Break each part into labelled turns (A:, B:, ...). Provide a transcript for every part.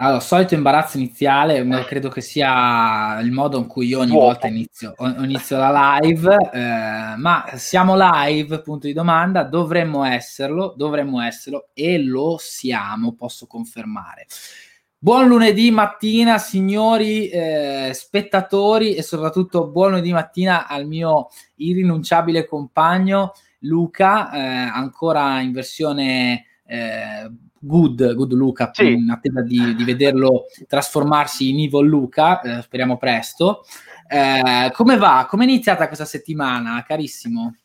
A: Allora, solito imbarazzo iniziale, credo che sia il modo in cui io ogni Buono. volta inizio, inizio la live, eh, ma siamo live, punto di domanda, dovremmo esserlo, dovremmo esserlo e lo siamo, posso confermare. Buon lunedì mattina, signori eh, spettatori e soprattutto buon lunedì mattina al mio irrinunciabile compagno Luca, eh, ancora in versione eh, good, good Luca, sì. in attesa di, di, vederlo trasformarsi in Evil Luca, eh, speriamo presto. Eh, come va? Come è iniziata questa settimana, carissimo?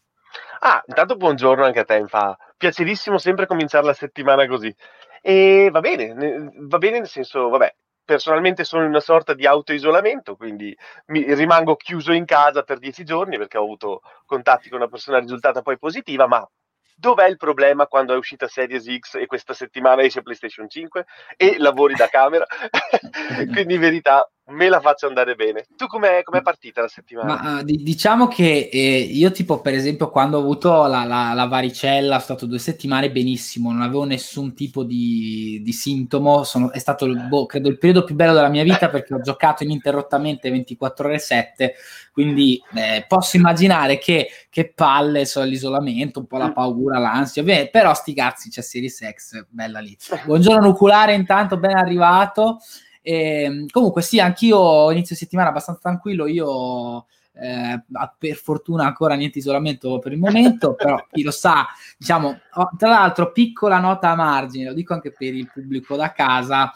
B: Ah, intanto buongiorno anche a te, fa piacerissimo sempre cominciare la settimana così. E va bene, va bene nel senso, vabbè, personalmente sono in una sorta di autoisolamento, quindi mi rimango chiuso in casa per dieci giorni perché ho avuto contatti con una persona risultata poi positiva, ma Dov'è il problema quando è uscita Series X e questa settimana esce PlayStation 5 e lavori da camera? Quindi in verità me la faccio andare bene. Tu com'è, com'è partita la settimana?
A: Ma, uh, diciamo che eh, io tipo per esempio quando ho avuto la, la, la, varicella, sono stato due settimane benissimo, non avevo nessun tipo di, di sintomo, sono, è stato boh, credo il periodo più bello della mia vita perché ho giocato ininterrottamente 24 ore 7, quindi eh, posso immaginare che, che palle so, l'isolamento, un po' la paura, l'ansia, Beh, però sti cazzi c'è Series X, bella lì. Buongiorno nucleare intanto, ben arrivato. E, ehm, comunque sì, anch'io inizio settimana abbastanza tranquillo, io eh, per fortuna ancora niente isolamento per il momento, però chi lo sa, diciamo, tra l'altro piccola nota a margine, lo dico anche per il pubblico da casa,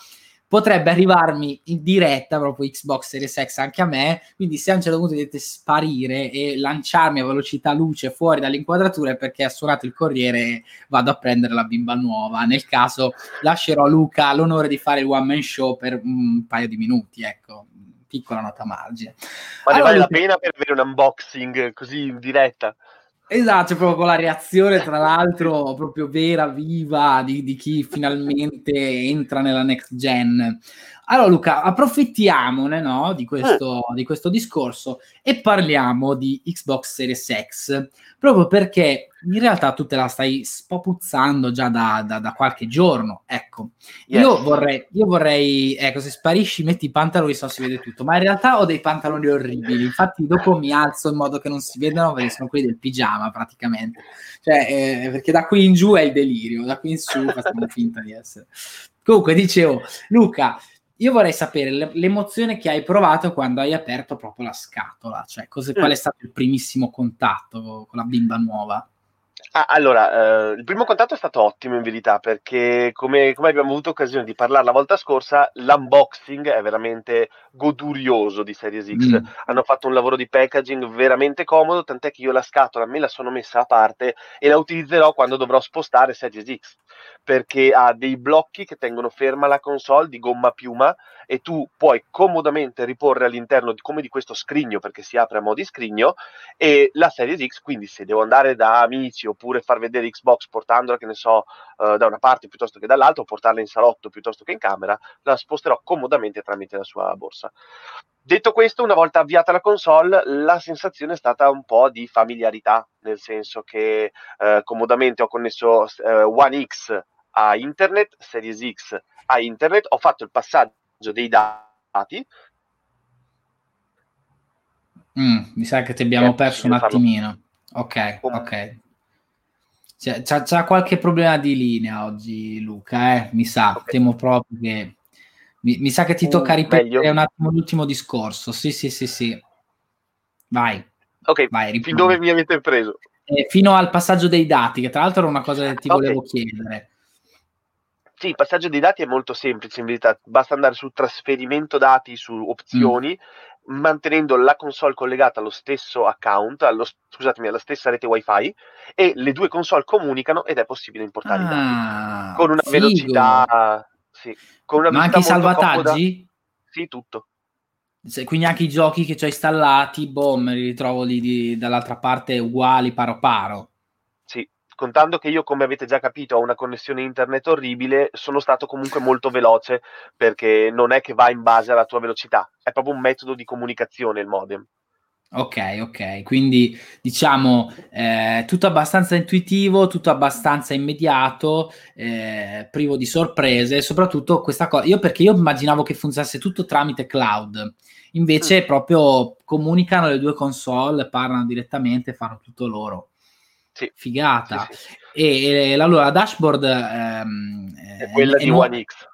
A: potrebbe arrivarmi in diretta proprio Xbox Series X anche a me, quindi se a un certo punto dovete sparire e lanciarmi a velocità luce fuori dall'inquadratura è perché ha suonato il corriere e vado a prendere la bimba nuova. Nel caso lascerò a Luca l'onore di fare il one man show per un paio di minuti, ecco piccola nota margine.
B: Ma allora, ne vale la pena per avere un unboxing così in diretta?
A: Esatto, proprio con la reazione, tra l'altro, proprio vera, viva di, di chi finalmente entra nella next gen. Allora, Luca, approfittiamone no, di, questo, di, questo, discorso e parliamo di Xbox Series X, proprio perché in realtà tu te la stai spopuzzando già da, da, da qualche giorno. Ecco, yes. io, vorrei, io vorrei, ecco, se sparisci, metti i pantaloni, so si vede tutto, ma in realtà ho dei pantaloni orribili. Infatti, dopo mi alzo in modo che non si vedano, perché sono quelli del pigiama praticamente. Cioè, eh, perché da qui in giù è il delirio, da qui in su facciamo finta di essere. Comunque, dicevo, Luca io vorrei sapere l'emozione che hai provato quando hai aperto proprio la scatola, cioè cos- qual è stato il primissimo contatto con la bimba nuova?
B: Ah, allora, eh, il primo contatto è stato ottimo in verità perché come, come, abbiamo avuto occasione di parlare la volta scorsa, l'unboxing è veramente godurioso di Series X. Mm. Hanno fatto un lavoro di packaging veramente comodo, tant'è che io la scatola me la sono messa a parte e la utilizzerò quando dovrò spostare Series X perché ha dei blocchi che tengono ferma la console di gomma piuma e tu puoi comodamente riporre all'interno di, come di questo scrigno perché si apre a mo' di scrigno e la Series X quindi se devo andare da amici oppure far vedere Xbox portandola che ne so uh, da una parte piuttosto che dall'altra o portarla in salotto piuttosto che in camera la sposterò comodamente tramite la sua borsa Detto questo, una volta avviata la console, la sensazione è stata un po' di familiarità, nel senso che eh, comodamente ho connesso eh, One X a internet, Series X a internet, ho fatto il passaggio dei dati.
A: Mm, mi sa che ti abbiamo perso un attimino. Ok, ok. C'è, c'è, c'è, qualche problema di linea oggi, Luca, eh? mi sa, okay. temo proprio che... Mi, mi, sa che ti tocca ripetere meglio. un attimo l'ultimo discorso. Sì, sì, sì, sì. Vai.
B: Ok, Vai, fin dove mi avete preso?
A: Eh, fino al passaggio dei dati, che tra l'altro era una cosa che ti okay. volevo chiedere.
B: Sì, il passaggio dei dati è molto semplice in verità, basta andare su trasferimento dati, su opzioni, mm. Mantenendo la console collegata allo stesso account, allo, scusatemi, alla stessa rete wifi e le due console comunicano ed è possibile importare ah, i dati ah, con una figo. velocità... Sì, con una
A: Ma anche i salvataggi? Comoda.
B: Sì, tutto.
A: Quindi anche i giochi che ho installati, boh, me li ritrovo lì di, dall'altra parte uguali, paro paro
B: contando che io, come avete già capito, ho una connessione internet orribile, sono stato comunque molto veloce perché non è che va in base alla tua velocità, è proprio un metodo di comunicazione il modem.
A: Ok, ok, quindi diciamo eh, tutto abbastanza intuitivo, tutto abbastanza immediato, eh, privo di sorprese, soprattutto questa cosa, io perché io immaginavo che funzionasse tutto tramite cloud, invece mm. proprio comunicano le due console, parlano direttamente, fanno tutto loro.
B: Sì.
A: Figata. Sì. E, e allora la dashboard ehm,
B: è quella è, di One X.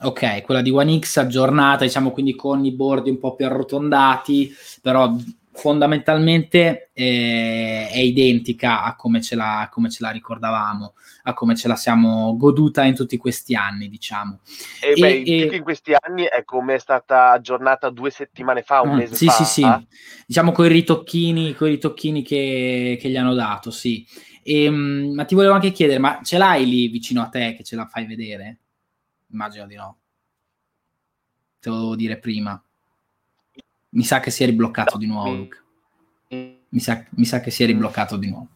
A: Ok, quella di One X aggiornata, diciamo quindi con i bordi un po' più arrotondati, però fondamentalmente eh, è identica a come, ce la, come ce la ricordavamo, a come ce la siamo goduta in tutti questi anni, diciamo.
B: E, e, beh, e in questi anni è come è stata aggiornata due settimane fa, un mm, mese
A: sì,
B: fa.
A: Sì, sì, sì, diciamo con i ritocchini, coi ritocchini che, che, gli hanno dato, sì. E, ehm, ma ti volevo anche chiedere, ma ce l'hai lì vicino a te che ce la fai vedere? Immagino di no. Te lo devo dire prima. Mi sa che si è ribloccato no, di nuovo, Luca. Mi sa, mi sa, che si è ribloccato di nuovo.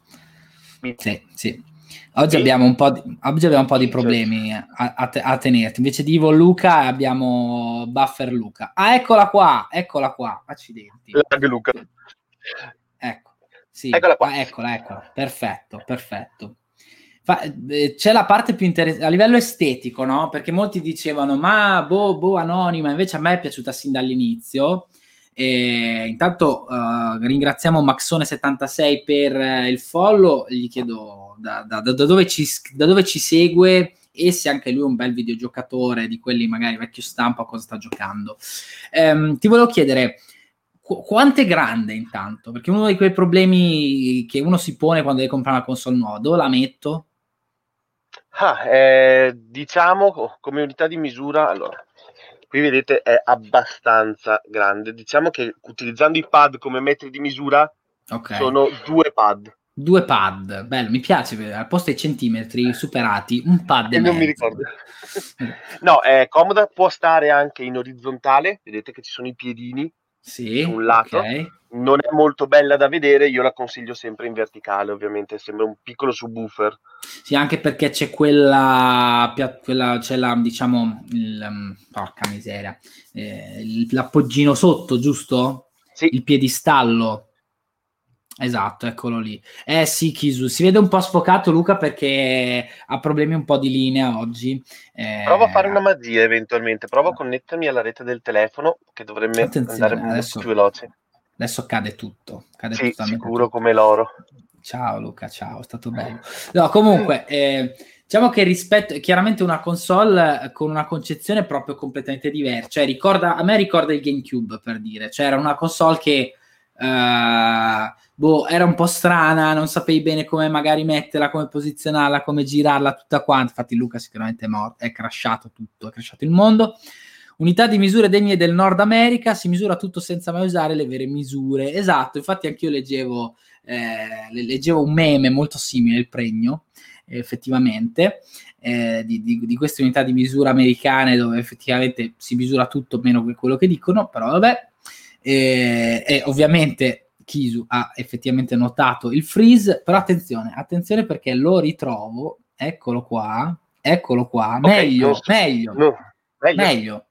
A: Sì, sì. Oggi, abbiamo un po' di, oggi abbiamo un po' di problemi a, a, a tenerti. Invece di Ivo Luca abbiamo Buffer Luca. Ah, eccola qua, eccola qua. Accidenti.
B: Lag Luca.
A: Ecco, sì. Eccola qua. Ah, eccola, eccola. Perfetto, perfetto. Fa, eh, c'è la parte più interessante a livello estetico, no? Perché molti dicevano, ma boh, boh, anonima. Invece a me è piaciuta sin dall'inizio e intanto uh, ringraziamo Maxone76 per uh, il follow, gli chiedo da, da, da, dove ci, da, dove ci, segue e se anche lui è un bel videogiocatore di quelli magari vecchio stampo a cosa sta giocando. Um, ti volevo chiedere qu- quanto è grande intanto, perché uno di quei problemi che uno si pone quando deve comprare una console nuova, dove la metto?
B: Ah, eh, diciamo come unità di misura, allora qui vedete è abbastanza grande. Diciamo che utilizzando i pad come metri di misura okay. sono due pad.
A: Due pad, bello, mi piace, al posto dei centimetri superati, un pad e
B: Non mi ricordo. no, è comoda, può stare anche in orizzontale, vedete che ci sono i piedini
A: sì,
B: un lato. Okay. Non è molto bella da vedere, io la consiglio sempre in verticale, ovviamente, sembra un piccolo subwoofer.
A: Sì, anche perché c'è quella, quella c'è la, diciamo, il, um, porca miseria, eh, l'appoggino sotto, giusto?
B: Sì.
A: Il piedistallo. Esatto, eccolo lì. Eh sì, Kisu, si vede un po' sfocato Luca perché ha problemi un po' di linea oggi.
B: Eh... Provo a fare una magia eventualmente, provo a connettermi alla rete del telefono che dovrebbe Attenzione, andare adesso, più veloce.
A: Adesso cade tutto. Cade
B: sì, sicuro tutto. come l'oro.
A: Ciao Luca, ciao, è stato bello. No, comunque, eh, diciamo che rispetto, chiaramente una console con una concezione proprio completamente diversa. Cioè, ricorda, a me ricorda il GameCube, per dire. Cioè, era una console che... Uh, boh, era un po' strana, non sapevi bene come magari metterla, come posizionarla, come girarla, tutta quanta. Infatti Luca sicuramente è morto, è crashato tutto, è crashato il mondo. Unità di misure degne del Nord America, si misura tutto senza mai usare le vere misure. Esatto, infatti anch'io leggevo, eh, leggevo un meme molto simile, il pregno, eh, effettivamente, eh, di, di, di, queste unità di misura americane dove effettivamente si misura tutto meno che quello che dicono, però vabbè. E ovviamente Kisu ha effettivamente notato il freeze, però attenzione, attenzione perché lo ritrovo, eccolo qua, eccolo qua, okay, meglio, no, meglio, no, meglio, meglio,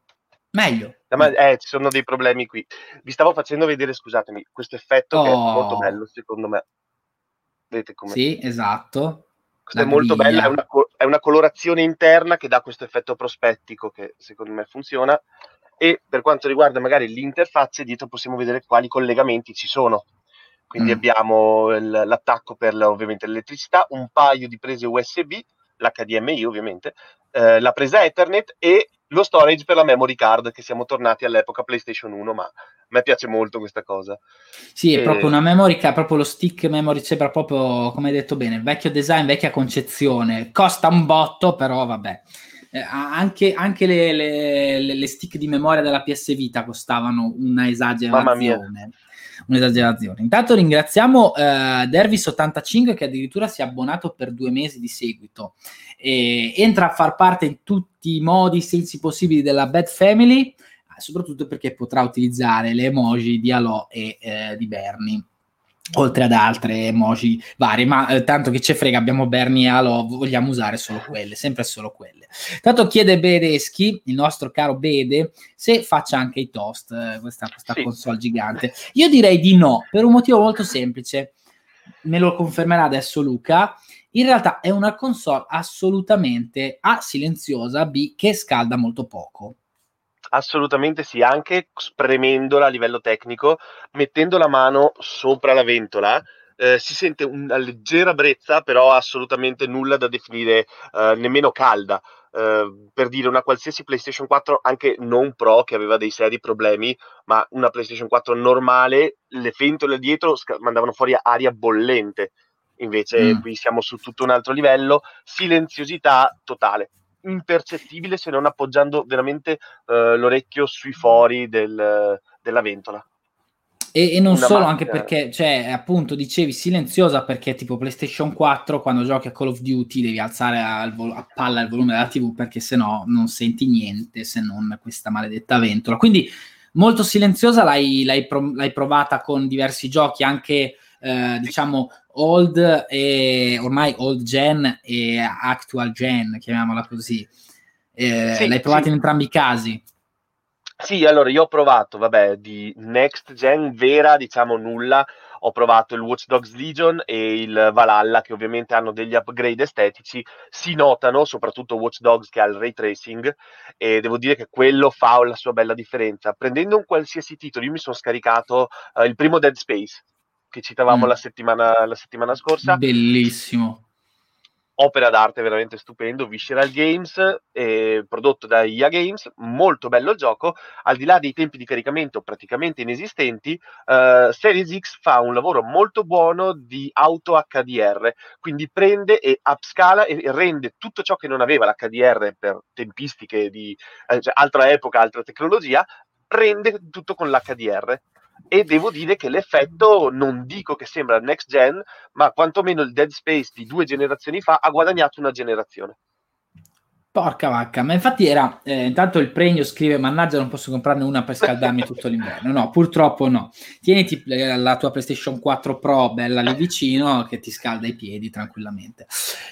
A: meglio.
B: ma, eh, ci sono dei problemi qui. Vi stavo facendo vedere, scusatemi, questo effetto oh. che è oh. molto bello secondo me.
A: Vedete come? Sì, esatto.
B: Questo è molto bello, è una, è una colorazione interna che dà questo effetto prospettico che secondo me funziona e per quanto riguarda magari l'interfaccia dietro possiamo vedere quali collegamenti ci sono. Quindi mm. abbiamo il, l'attacco per ovviamente l'elettricità, un paio di prese USB, l'HDMI ovviamente, eh, la presa Ethernet e lo storage per la memory card che siamo tornati all'epoca PlayStation 1, ma a me piace molto questa cosa.
A: Sì, è e... proprio una memory card, proprio lo stick memory, sembra proprio, come hai detto bene, vecchio design, vecchia concezione. Costa un botto, però vabbè eh, anche, anche le, le, le, stick di memoria della PS Vita costavano una esagerazione. Un'esagerazione. Intanto ringraziamo eh, Dervis85 che addirittura si è abbonato per due mesi di seguito. E entra a far parte in tutti i modi, i sensi possibili della Bad Family, soprattutto perché potrà utilizzare le emoji di Alò e eh, di Bernie. Oltre ad altre emoji varie, ma eh, tanto che ci frega, abbiamo Bernie e Halo, vogliamo usare solo quelle, sempre solo quelle. Tanto chiede Bedeschi, il nostro caro Bede, se faccia anche i toast, eh, questa, questa sì. console gigante. Io direi di no, per un motivo molto semplice, me lo confermerà adesso Luca, in realtà è una console assolutamente A silenziosa, B che scalda molto poco.
B: Assolutamente sì, anche spremendola a livello tecnico, mettendo la mano sopra la ventola, eh, si sente una leggera brezza, però assolutamente nulla da definire eh, nemmeno calda. Eh, per dire una qualsiasi PlayStation 4, anche non Pro, che aveva dei seri problemi, ma una PlayStation 4 normale, le ventole dietro sc- mandavano fuori aria bollente. Invece mm. qui siamo su tutto un altro livello, silenziosità totale impercettibile se non appoggiando veramente uh, l'orecchio sui fori del, della ventola.
A: E, e non Una solo, macchina. anche perché, cioè, appunto, dicevi silenziosa perché tipo PlayStation 4 quando giochi a Call of Duty devi alzare vol- a palla il volume della TV perché sennò non senti niente se non questa maledetta ventola. Quindi molto silenziosa l'hai, l'hai, pro- l'hai provata con diversi giochi, anche eh, diciamo old e ormai old gen e actual gen, chiamiamola così. Eh, sì, l'hai provato sì. in entrambi i casi?
B: Sì, allora io ho provato, vabbè, di next gen vera, diciamo nulla. Ho provato il Watch Dogs Legion e il Valhalla, che ovviamente hanno degli upgrade estetici, si notano, soprattutto Watch Dogs che ha il ray tracing, e devo dire che quello fa la sua bella differenza. Prendendo un qualsiasi titolo, io mi sono scaricato uh, il primo Dead Space, che citavamo mm. la, settimana, la settimana scorsa.
A: Bellissimo
B: opera d'arte veramente stupendo, Visceral Games, eh, prodotto da IA Games, molto bello il gioco, al di là dei tempi di caricamento praticamente inesistenti, eh, Series X fa un lavoro molto buono di auto HDR, quindi prende e upscala e rende tutto ciò che non aveva l'HDR per tempistiche di eh, cioè altra epoca, altra tecnologia, rende tutto con l'HDR e devo dire che l'effetto non dico che sembra next gen, ma quantomeno il Dead Space di due generazioni fa ha guadagnato una generazione.
A: Porca vacca, ma infatti era, eh, intanto il Pregno scrive, mannaggia non posso comprarne una per scaldarmi tutto l'inverno, no, purtroppo no, tieniti eh, la tua PlayStation 4 Pro bella lì vicino che ti scalda i piedi tranquillamente.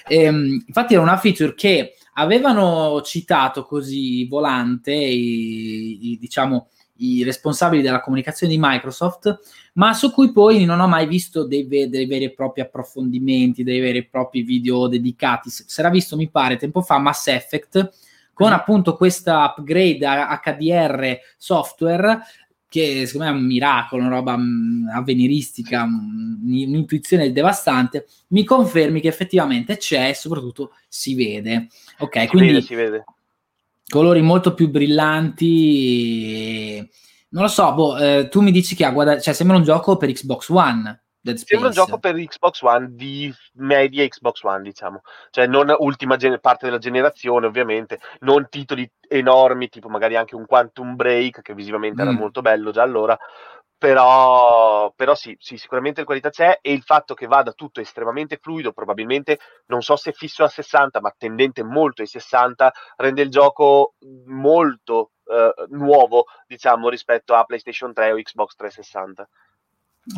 A: E, ehm, infatti era una feature che avevano citato così volante, i, i, diciamo, i responsabili della comunicazione di Microsoft, ma su cui poi non ho mai visto dei, dei, veri e propri approfondimenti, dei veri e propri video dedicati. Si era visto, mi pare, tempo fa Mass Effect con mm. appunto questa upgrade HDR software che secondo me è un miracolo, una roba mh, avveniristica, un'intuizione devastante, mi confermi che effettivamente c'è e soprattutto si vede. Ok,
B: si
A: quindi
B: vede, si vede
A: colori molto più brillanti. Non lo so, boh, eh, tu mi dici che ha guadagnato, cioè sembra un gioco per Xbox One.
B: Sembra un gioco per Xbox One di media Xbox One, diciamo, cioè non ultima gen- parte della generazione, ovviamente, non titoli enormi, tipo magari anche un Quantum Break, che visivamente mm. era molto bello già allora, però, però sì, sì, sicuramente la qualità c'è e il fatto che vada tutto estremamente fluido, probabilmente non so se fisso a 60, ma tendente molto ai 60, rende il gioco molto eh, nuovo, diciamo, rispetto a PlayStation 3 o Xbox 360.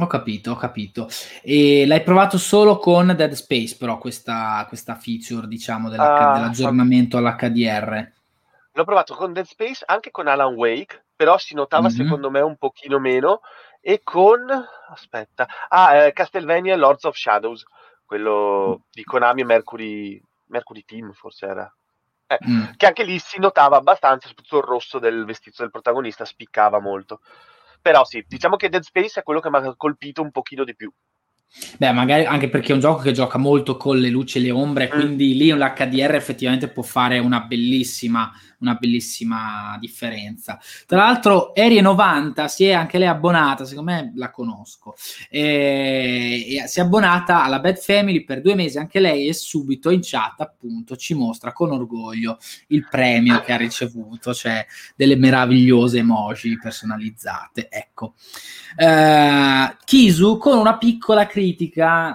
A: Ho capito, ho capito. E l'hai provato solo con Dead Space, però, questa, questa feature, diciamo, uh, dell'aggiornamento all'HDR?
B: L'ho provato con Dead Space, anche con Alan Wake, però si notava mm-hmm. secondo me un pochino meno, e con... aspetta... Ah, eh, Castlevania Lords of Shadows, quello di Konami Mercury, Mercury Team forse era. Eh, mm. Che anche lì si notava abbastanza, soprattutto il rosso del vestito del protagonista spiccava molto. Però sì, diciamo che Dead Space è quello che mi ha colpito un pochino di più.
A: Beh, magari anche perché è un gioco che gioca molto con le luci e le ombre, mm. quindi lì l'HDR effettivamente può fare una bellissima, una bellissima differenza. Tra l'altro, Erie 90 si è anche lei abbonata, secondo me la conosco, e, e si è abbonata alla Bad Family per due mesi, anche lei e subito in chat appunto ci mostra con orgoglio il premio che ha ricevuto, cioè delle meravigliose emoji personalizzate. Ecco. Uh, Kisu con una piccola critica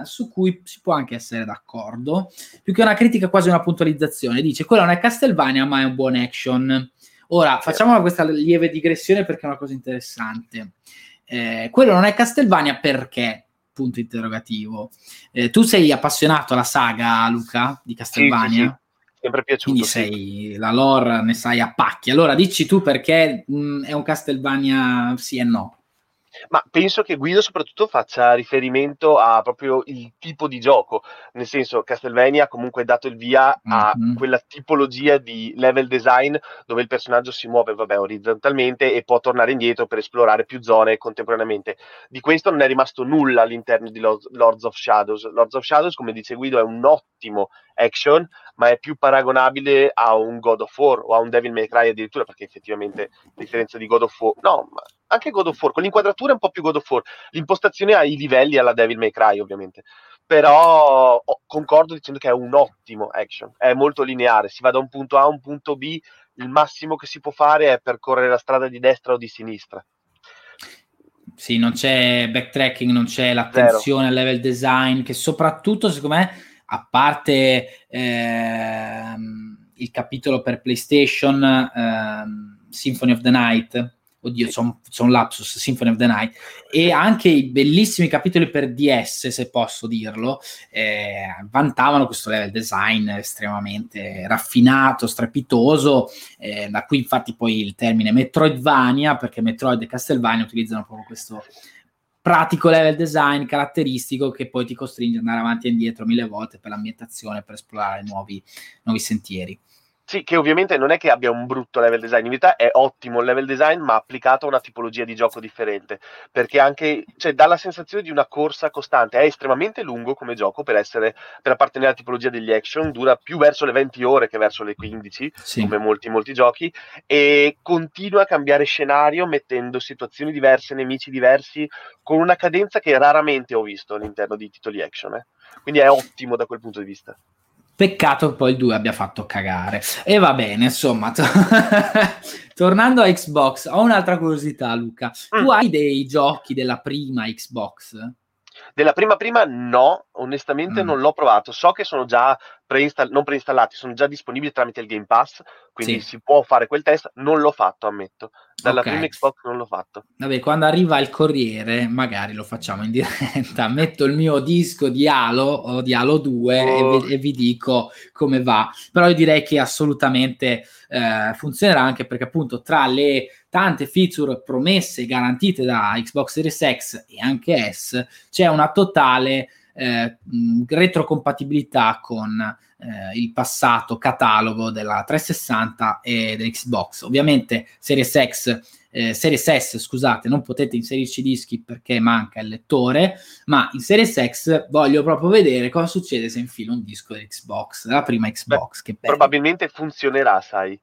A: su cui si può anche essere d'accordo, più che una critica quasi una puntualizzazione, dice quello non è Castlevania ma è un buon action. Ora facciamo questa lieve digressione perché è una cosa interessante. Eh, quello non è Castlevania perché punto interrogativo. Eh, tu sei appassionato alla saga, Luca, di Castlevania? Sì, sì,
B: sì. Sempre piaciuto.
A: Quindi sei la lore, ne sai a pacchi. Allora dici tu perché mh, mm, è un Castlevania sì e no.
B: Ma penso che Guido soprattutto faccia riferimento a proprio il tipo di gioco, nel senso Castlevania ha comunque dato il via a mm-hmm. quella tipologia di level design dove il personaggio si muove, vabbè, orizzontalmente e può tornare indietro per esplorare più zone contemporaneamente. Di questo non è rimasto nulla all'interno di Lords of Shadows. Lords of Shadows, come dice Guido, è un ottimo action, ma è più paragonabile a un God of War o a un Devil May Cry addirittura, perché effettivamente a differenza di God of War, no, ma anche God of War, con l'inquadratura è un po' più God of War, l'impostazione ha i livelli alla Devil May Cry ovviamente, però concordo dicendo che è un ottimo action, è molto lineare, si va da un punto A a un punto B, il massimo che si può fare è percorrere la strada di destra o di sinistra.
A: Sì, non c'è backtracking, non c'è l'attenzione Zero. al level design, che soprattutto secondo me, a parte ehm, il capitolo per PlayStation, ehm, Symphony of the Night, oddio, sono son lapsus, Symphony of the Night, e anche i bellissimi capitoli per DS, se posso dirlo, eh, vantavano questo level design estremamente raffinato, strepitoso, eh, da qui infatti poi il termine Metroidvania, perché Metroid e Castlevania utilizzano proprio questo pratico level design caratteristico che poi ti costringe ad andare avanti e indietro mille volte per l'ambientazione, per esplorare nuovi, nuovi sentieri.
B: Sì, che ovviamente non è che abbia un brutto level design, in realtà è ottimo il level design, ma applicato a una tipologia di gioco differente, perché anche, cioè, dà la sensazione di una corsa costante, è estremamente lungo come gioco per essere, per appartenere alla tipologia degli action, dura più verso le 20 ore che verso le 15, sì. come molti, molti giochi, e continua a cambiare scenario mettendo situazioni diverse, nemici diversi, con una cadenza che raramente ho visto all'interno di titoli action, eh. quindi è ottimo da quel punto di vista.
A: Peccato che poi il 2 abbia fatto cagare. E va bene, insomma. To- tornando a Xbox, ho un'altra curiosità, Luca. Mm. Tu hai dei giochi della prima Xbox?
B: Della prima prima no, onestamente mm. non l'ho provato. So che sono già preinstall- non preinstallati, sono già disponibili tramite il Game Pass, quindi sì. si può fare quel test. Non l'ho fatto, ammetto. Dalla okay. prima Xbox non l'ho fatto.
A: Vabbè, quando arriva il corriere, magari lo facciamo in diretta. Metto il mio disco di Halo o di Halo 2 oh. e, vi, e, vi, dico come va. Però io direi che assolutamente eh, funzionerà anche perché, appunto, tra le tante feature promesse e garantite da Xbox Series X e anche S, c'è una totale eh, retrocompatibilità con eh, il passato catalogo della 360 e dell'Xbox. Ovviamente Series X eh, Series S, scusate, non potete inserirci dischi perché manca il lettore, ma in Series X voglio proprio vedere cosa succede se infilo un disco dell'Xbox, della prima Xbox.
B: Beh, probabilmente funzionerà, sai.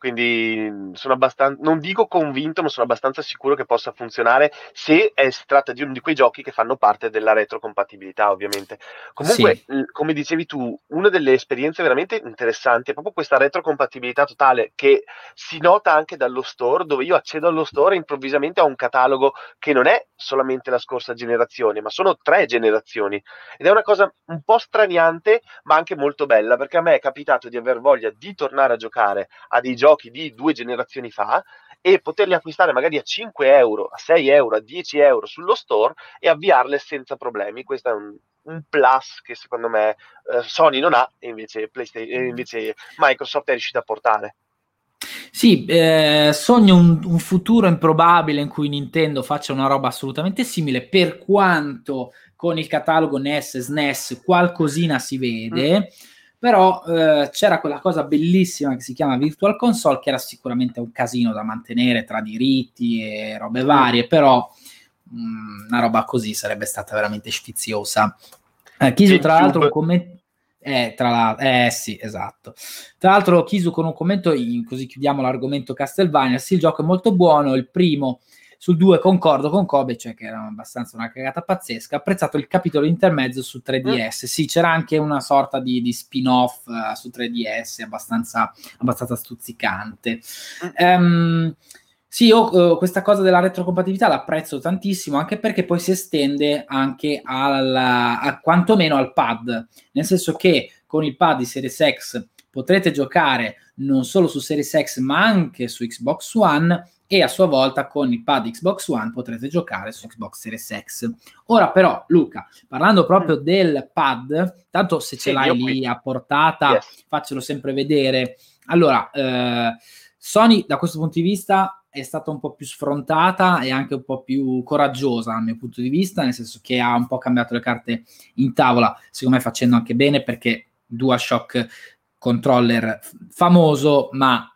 B: Quindi sono abbastanza, non dico convinto, ma sono abbastanza sicuro che possa funzionare se è, si tratta di uno di quei giochi che fanno parte della retrocompatibilità, ovviamente. Comunque, sì. come dicevi tu, una delle esperienze veramente interessanti è proprio questa retrocompatibilità totale che si nota anche dallo store, dove io accedo allo store e improvvisamente ho un catalogo che non è solamente la scorsa generazione, ma sono tre generazioni. Ed è una cosa un po' straniante, ma anche molto bella, perché a me è capitato di aver voglia di tornare a giocare a dei giochi giochi di due generazioni fa e poterli acquistare magari a 5 euro, a 6 euro, a 10 euro sullo store e avviarle senza problemi. Questo è un, un plus che secondo me eh, Sony non ha e invece, e invece Microsoft è riuscita a portare.
A: Sì, eh, sogno un, un, futuro improbabile in cui Nintendo faccia una roba assolutamente simile, per quanto con il catalogo NES e SNES qualcosina si vede. Mm però eh, c'era quella cosa bellissima che si chiama Virtual Console, che era sicuramente un casino da mantenere tra diritti e robe varie, però mh, mm, una roba così sarebbe stata veramente sfiziosa. Eh, Kisu, tra l'altro, un commento. Eh, tra la... eh sì, esatto. Tra l'altro, Kisu con un commento, in... così chiudiamo l'argomento Castlevania. Sì, il gioco è molto buono. Il primo sul 2 concordo con Kobe, cioè che era abbastanza una cagata pazzesca. Apprezzato il capitolo intermezzo su 3DS. Mm. Sì, c'era anche una sorta di, di spin-off uh, su 3DS abbastanza, abbastanza stuzzicante. Mm. Um, sì, io uh, questa cosa della retrocompatibilità l'apprezzo tantissimo, anche perché poi si estende anche al, a quantomeno al pad, nel senso che con il pad di Series X potrete giocare non solo su Series X ma anche su Xbox One e a sua volta con il pad Xbox One potrete giocare su Xbox Series X. Ora però, Luca, parlando proprio mm. del pad, tanto se ce sì, l'hai lì a portata, yes. faccelo sempre vedere. Allora, eh, Sony da questo punto di vista è stata un po' più sfrontata e anche un po' più coraggiosa dal mio punto di vista, nel senso che ha un po' cambiato le carte in tavola, secondo me facendo anche bene perché DualShock controller famoso, ma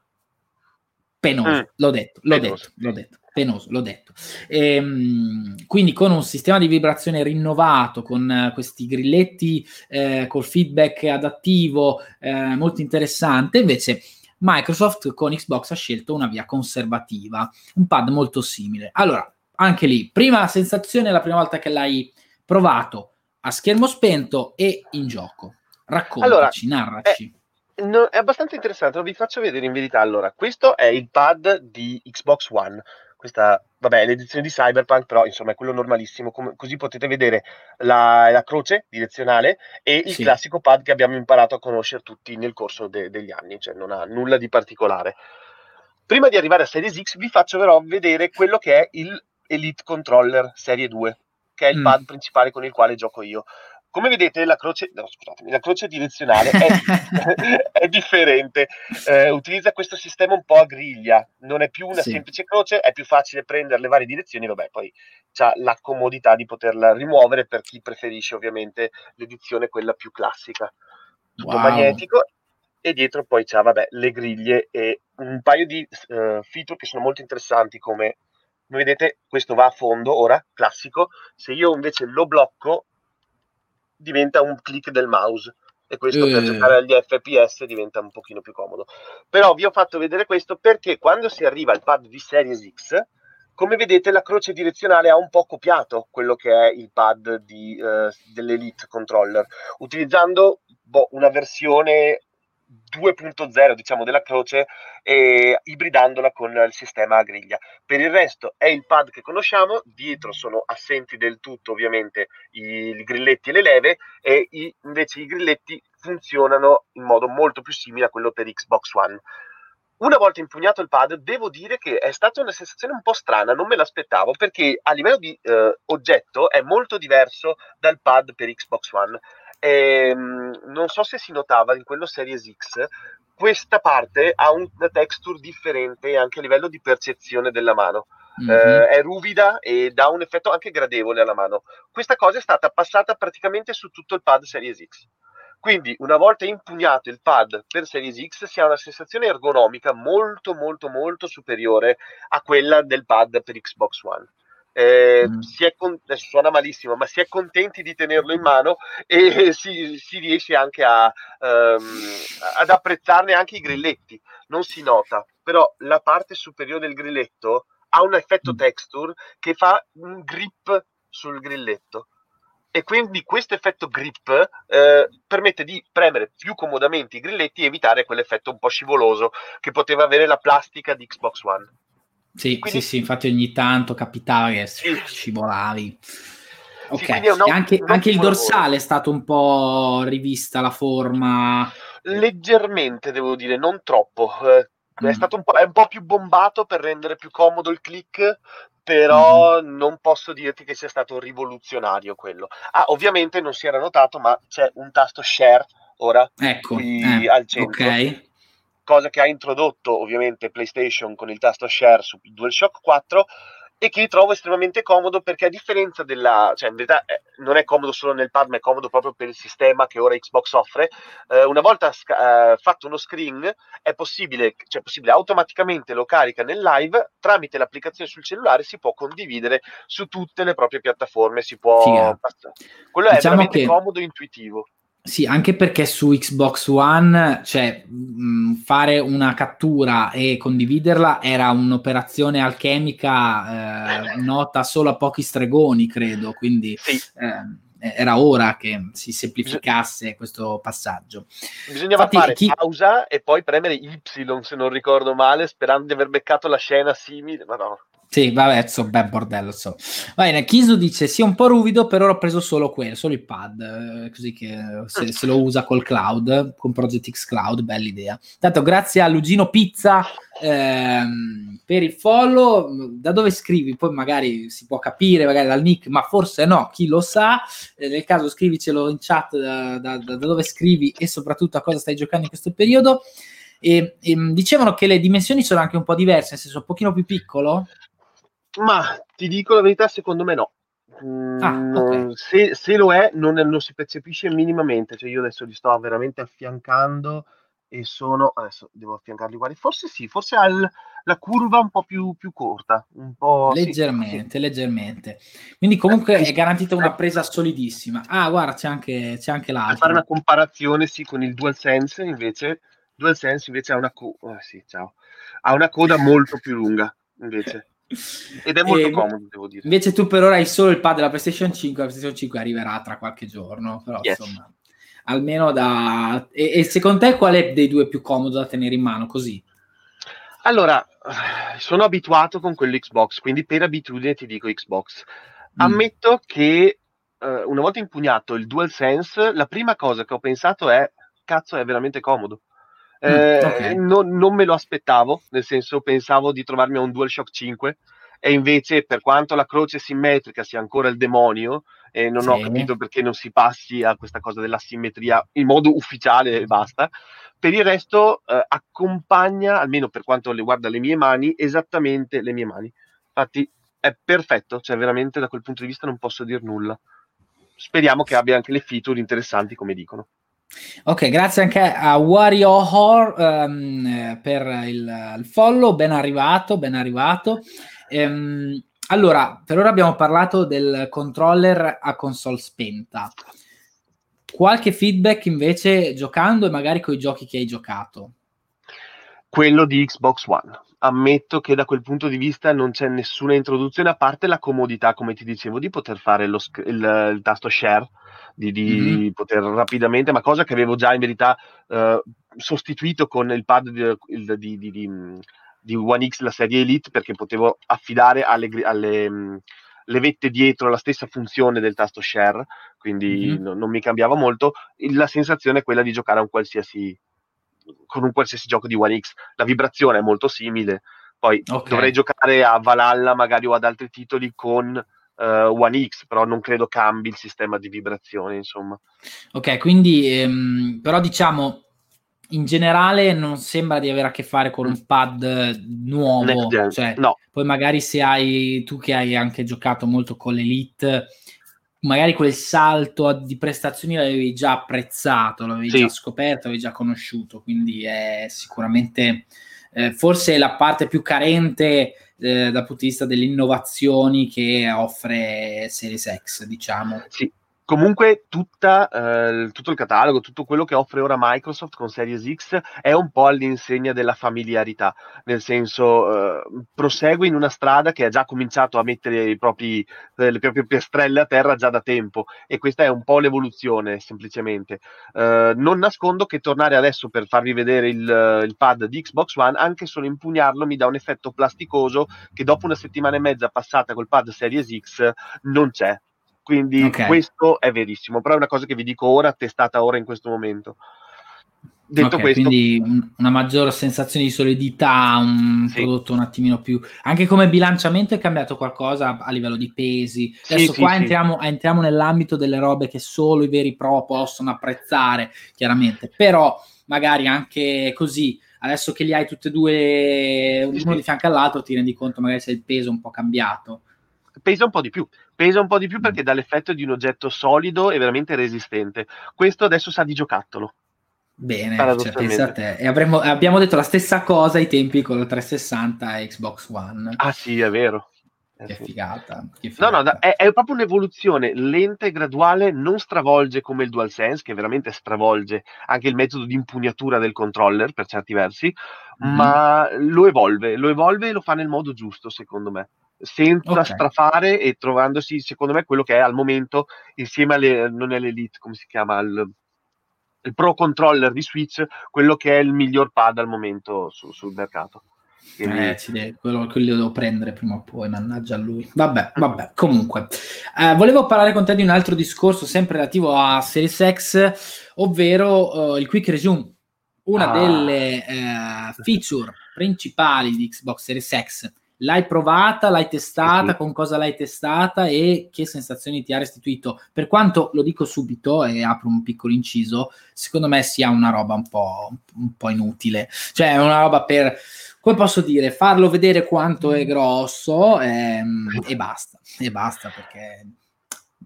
A: penoso, mm. l'ho detto, l'ho penoso. detto, l'ho detto, penoso, l'ho detto. E, ehm, quindi con un sistema di vibrazione rinnovato, con uh, questi grilletti eh, col feedback adattivo, eh, molto interessante, invece Microsoft con Xbox ha scelto una via conservativa, un pad molto simile. Allora, anche lì, prima sensazione la prima volta che l'hai provato a schermo spento e in gioco. Raccontaci, allora, narraci.
B: Eh No, è abbastanza interessante, vi faccio vedere in verità. Allora, questo è il pad di Xbox One. Questa, vabbè, è l'edizione di Cyberpunk, però insomma è quello normalissimo. Com- così potete vedere la, la, croce direzionale e il sì. classico pad che abbiamo imparato a conoscere tutti nel corso de- degli anni, cioè non ha nulla di particolare. Prima di arrivare a Series X, vi faccio però vedere quello che è il Elite Controller Serie 2, che è il mm. pad principale con il quale gioco io. Come vedete la croce, no, la croce direzionale è, è differente, eh, utilizza questo sistema un po' a griglia, non è più una sì. semplice croce, è più facile prendere le varie direzioni, vabbè poi ha la comodità di poterla rimuovere per chi preferisce ovviamente l'edizione quella più classica. Tutto wow. magnetico e dietro poi c'ha vabbè, le griglie e un paio di uh, feature che sono molto interessanti come come vedete questo va a fondo ora, classico, se io invece lo blocco diventa un click del mouse e questo per giocare agli FPS diventa un pochino più comodo. Però vi ho fatto vedere questo perché quando si arriva al pad di Series X, come vedete la croce direzionale ha un po' copiato quello che è il pad di, uh, dell'Elite Controller, utilizzando boh, una versione 2.0 diciamo della croce e ibridandola con il sistema a griglia. Per il resto è il pad che conosciamo, dietro sono assenti del tutto ovviamente i, grilletti e le leve e i, invece i grilletti funzionano in modo molto più simile a quello per Xbox One. Una volta impugnato il pad, devo dire che è stata una sensazione un po' strana, non me l'aspettavo perché a livello di eh, oggetto è molto diverso dal pad per Xbox One ehm, non so se si notava in quello Series X, questa parte ha una texture differente anche a livello di percezione della mano. Mm-hmm. Eh, è ruvida e dà un effetto anche gradevole alla mano. Questa cosa è stata passata praticamente su tutto il pad Series X. Quindi, una volta impugnato il pad per Series X, si ha una sensazione ergonomica molto, molto, molto superiore a quella del pad per Xbox One eh, mm. si è con- suona malissimo, ma si è contenti di tenerlo in mano e si, si riesce anche a, um, ad apprezzarne anche i grilletti. Non si nota, però la parte superiore del grilletto ha un effetto mm. texture che fa un grip sul grilletto e quindi questo effetto grip eh, permette di premere più comodamente i grilletti e evitare quell'effetto un po' scivoloso che poteva avere la plastica di Xbox One.
A: Sì, quindi... sì, sì, infatti ogni tanto capitava che scivolavi. Ok, sì, un, anche, anche il dorsale è stato un po' rivista la forma.
B: Leggermente, devo dire, non troppo. Eh, mm. È stato un po', è un po' più bombato per rendere più comodo il click, però mm. non posso dirti che sia stato rivoluzionario quello. Ah, ovviamente non si era notato, ma c'è un tasto share ora
A: ecco, qui eh, al centro. Ok
B: cosa che ha introdotto ovviamente PlayStation con il tasto share su DualShock 4 e che trovo estremamente comodo perché a differenza della, cioè in verità eh, non è comodo solo nel pad ma è comodo proprio per il sistema che ora Xbox offre, eh, una volta sca- eh, fatto uno screen è possibile, cioè possibile automaticamente lo carica nel live tramite l'applicazione sul cellulare si può condividere su tutte le proprie piattaforme, si può passare. Quello diciamo è veramente che... comodo e intuitivo.
A: Sì, anche perché su Xbox One, cioè, mh, fare una cattura e condividerla era un'operazione alchemica eh, nota solo a pochi stregoni, credo, quindi sì. eh, era ora che si semplificasse Bisog- questo passaggio.
B: Bisognava Infatti, fare chi... pausa e poi premere Y, se non ricordo male, sperando di aver beccato la scena simile, ma no.
A: Sì, vabbè, insomma, beh, bordello, insomma. Va bene, Kisu dice, sì, un po' ruvido, però ho preso solo quello, solo il pad, eh, così che se, se, lo usa col cloud, con Project X Cloud, bella idea. Tanto grazie a Lugino Pizza ehm, per il follow, da dove scrivi? Poi magari si può capire, magari dal nick, ma forse no, chi lo sa. Eh, nel caso scrivicelo in chat da, da, da dove scrivi e soprattutto a cosa stai giocando in questo periodo. E, e, dicevano che le dimensioni sono anche un po' diverse, nel senso un pochino più piccolo.
B: Ma ti dico la verità, secondo me no. Mm, ah, okay. se, se, lo è, non, non, si percepisce minimamente. Cioè, io adesso li sto veramente affiancando e sono adesso devo affiancarli uguali. Forse sì, forse ha la curva un po' più, più corta, un po'
A: leggermente,
B: sì.
A: leggermente. Quindi, comunque è garantita una presa solidissima. Ah, guarda, c'è anche, c'è anche l'altro.
B: Per fare una comparazione, sì, con il DualSense invece, DualSense invece ha una, co- oh, sì, ha una coda molto più lunga invece. Ed è molto e comodo, devo dire.
A: Invece tu per ora hai solo il pad della PlayStation 5, la PlayStation 5 arriverà tra qualche giorno, però yes. insomma, almeno da... E, e, secondo te qual è dei due più comodo da tenere in mano così?
B: Allora, sono abituato con quello Xbox, quindi per abitudine ti dico Xbox. Mm. Ammetto che uh, una volta impugnato il DualSense, la prima cosa che ho pensato è, cazzo, è veramente comodo. Mm, eh, okay. non, non, me lo aspettavo, nel senso pensavo di trovarmi a un DualShock 5 e invece per quanto la croce simmetrica sia ancora il demonio e non sì. ho capito perché non si passi a questa cosa della simmetria in modo ufficiale e basta, per il resto eh, accompagna, almeno per quanto riguarda le mie mani, esattamente le mie mani. Infatti è perfetto, cioè veramente da quel punto di vista non posso dire nulla. Speriamo che abbia anche le feature interessanti come dicono.
A: Ok, grazie anche a Warrior um, per il, il, follow, ben arrivato, ben arrivato. Um, allora, per ora abbiamo parlato del controller a console spenta. Qualche feedback invece giocando e magari con i giochi che hai giocato?
B: Quello di Xbox One. Ammetto che da quel punto di vista non c'è nessuna introduzione, a parte la comodità, come ti dicevo, di poter fare lo, il, il tasto share di, di mm-hmm. poter rapidamente, ma cosa che avevo già in verità eh, sostituito con il pad di, di, di, di, One X, la serie Elite, perché potevo affidare alle, alle mm, levette dietro la stessa funzione del tasto share, quindi mm-hmm. no, non mi cambiava molto. La sensazione è quella di giocare a un qualsiasi con un qualsiasi gioco di One X. La vibrazione è molto simile. Poi okay. dovrei giocare a Valhalla magari o ad altri titoli con uh, One X, però non credo cambi il sistema di vibrazione, insomma.
A: Ok, quindi ehm, però diciamo in generale non sembra di avere a che fare con un pad nuovo, cioè, no. poi magari se hai tu che hai anche giocato molto con l'Elite, magari quel salto di prestazioni l'avevi già apprezzato, l'avevi sì. già scoperto, l'avevi già conosciuto, quindi è sicuramente eh, forse la parte più carente eh, dal punto di vista delle innovazioni che offre Series X, diciamo.
B: Sì, Comunque tutta, eh, tutto il catalogo, tutto quello che offre ora Microsoft con Series X è un po' all'insegna della familiarità, nel senso eh, prosegue in una strada che ha già cominciato a mettere propri, eh, le proprie piastrelle a terra già da tempo. E questa è un po' l'evoluzione semplicemente. Eh, non nascondo che tornare adesso per farvi vedere il, il pad di Xbox One, anche solo impugnarlo mi dà un effetto plasticoso che dopo una settimana e mezza passata col pad Series X non c'è quindi okay. questo è verissimo, però è una cosa che vi dico ora, testata ora in questo momento.
A: Detto okay, questo, quindi una maggiore sensazione di solidità, un sì. prodotto un attimino più. Anche come bilanciamento è cambiato qualcosa a livello di pesi. Adesso sì, qua sì, entriamo, entriamo, nell'ambito delle robe che solo i veri pro possono apprezzare, chiaramente. Però magari anche così, adesso che li hai tutti e due, uno di fianco all'altro, ti rendi conto magari se il peso è un po' cambiato
B: pesa un po' di più, pesa un po' di più perché dà l'effetto di un oggetto solido e veramente resistente. Questo adesso sa di giocattolo.
A: Bene, cioè, pensa a te. E avremmo, abbiamo detto la stessa cosa ai tempi con la 360 e Xbox One.
B: Ah sì, è vero.
A: Che, figata, che figata.
B: No, no, è, è, proprio un'evoluzione lenta e graduale, non stravolge come il DualSense, che veramente stravolge anche il metodo di impugnatura del controller per certi versi, mm. ma lo evolve, lo evolve e lo fa nel modo giusto, secondo me senza okay. strafare e trovandosi, secondo me, quello che è al momento, insieme alle, non è l'Elite, come si chiama, il, il Pro Controller di Switch, quello che è il miglior pad al momento su, sul mercato.
A: Quindi... Eh, deve, quello, quello lo devo prendere prima o poi, mannaggia a lui. Vabbè, vabbè, comunque. Eh, volevo parlare con te di un altro discorso, sempre relativo a Series X, ovvero uh, il Quick Resume, una ah. delle uh, feature principali di Xbox Series X. L'hai provata, l'hai testata, sì. con cosa l'hai testata e che sensazioni ti ha restituito? Per quanto lo dico subito e apro un piccolo inciso, secondo me sia una roba un po', un po inutile. Cioè, è una roba per come posso dire, farlo vedere quanto è grosso ehm, e basta, e basta perché...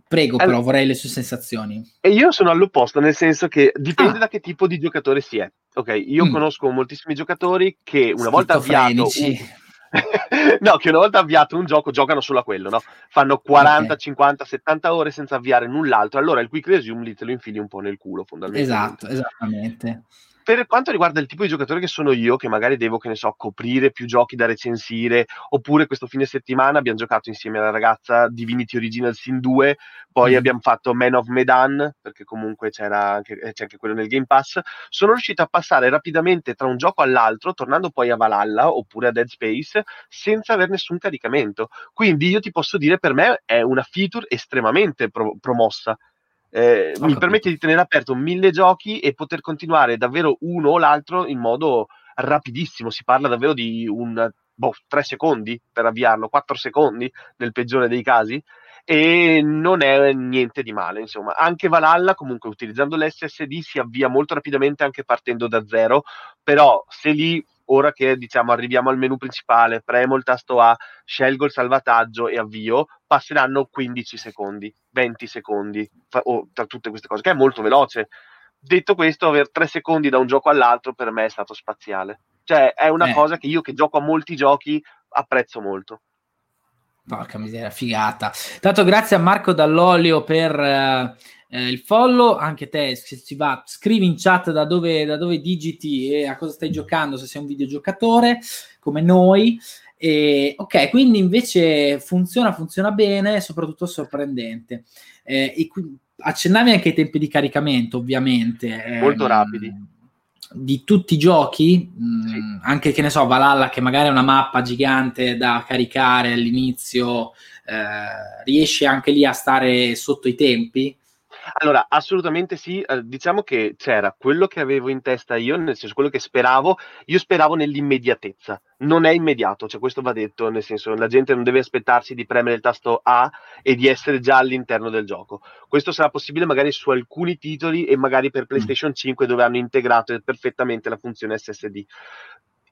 A: Prego, allora, però vorrei le sue sensazioni.
B: E io sono all'opposto, nel senso che dipende ah. da che tipo di giocatore si è. Ok, io mm. conosco moltissimi giocatori che una volta avviato un... no, che una volta avviato un gioco giocano solo a quello, no? Fanno 40, okay. 50, 70 ore senza avviare null'altro. Allora il quick resume lì te lo infili un po' nel culo, fondamentalmente.
A: Esatto, esattamente
B: per quanto riguarda il tipo di giocatore che sono io, che magari devo, che ne so, coprire più giochi da recensire, oppure questo fine settimana abbiamo giocato insieme alla ragazza Divinity Original Sin 2, poi mm. abbiamo fatto Man of Medan, perché comunque c'era anche, eh, c'è anche quello nel Game Pass, sono riuscito a passare rapidamente tra un gioco all'altro, tornando poi a Valhalla oppure a Dead Space, senza aver nessun caricamento. Quindi io ti posso dire, per me è una feature estremamente pro- promossa eh, mi permette di tenere aperto mille giochi e poter continuare davvero uno o l'altro in modo rapidissimo. Si parla davvero di un boh, 3 secondi per avviarlo, 4 secondi nel peggiore dei casi. E non è niente di male, insomma. Anche Valhalla, comunque, utilizzando l'SSD si avvia molto rapidamente anche partendo da zero. Però se lì ora che diciamo arriviamo al menu principale, premo il tasto A, scelgo il salvataggio e avvio, passeranno 15 secondi, 20 secondi fa- oh, tra tutte queste cose, che è molto veloce. Detto questo, avere 3 secondi da un gioco all'altro per me è stato spaziale. Cioè, è una eh. cosa che io che gioco a molti giochi apprezzo molto.
A: Porca miseria, figata. Tanto grazie a Marco Dall'Olio per eh, eh, il follow, anche te se si va, scrivi in chat da dove, da dove digiti e a cosa stai giocando, se sei un videogiocatore come noi. E, ok, quindi invece funziona, funziona bene e soprattutto sorprendente. Eh, e qui, accennavi anche ai tempi di caricamento, ovviamente.
B: Molto ehm, rapidi.
A: Di tutti i giochi, mh, sì. anche che ne so, Valhalla, che magari è una mappa gigante da caricare all'inizio, eh, riesce anche lì a stare sotto i tempi?
B: Allora, assolutamente sì, eh, diciamo che c'era quello che avevo in testa io, nel senso quello che speravo, io speravo nell'immediatezza. Non è immediato, cioè questo va detto, nel senso la gente non deve aspettarsi di premere il tasto A e di essere già all'interno del gioco. Questo sarà possibile magari su alcuni titoli e magari per mm. PlayStation 5 dove hanno integrato perfettamente la funzione SSD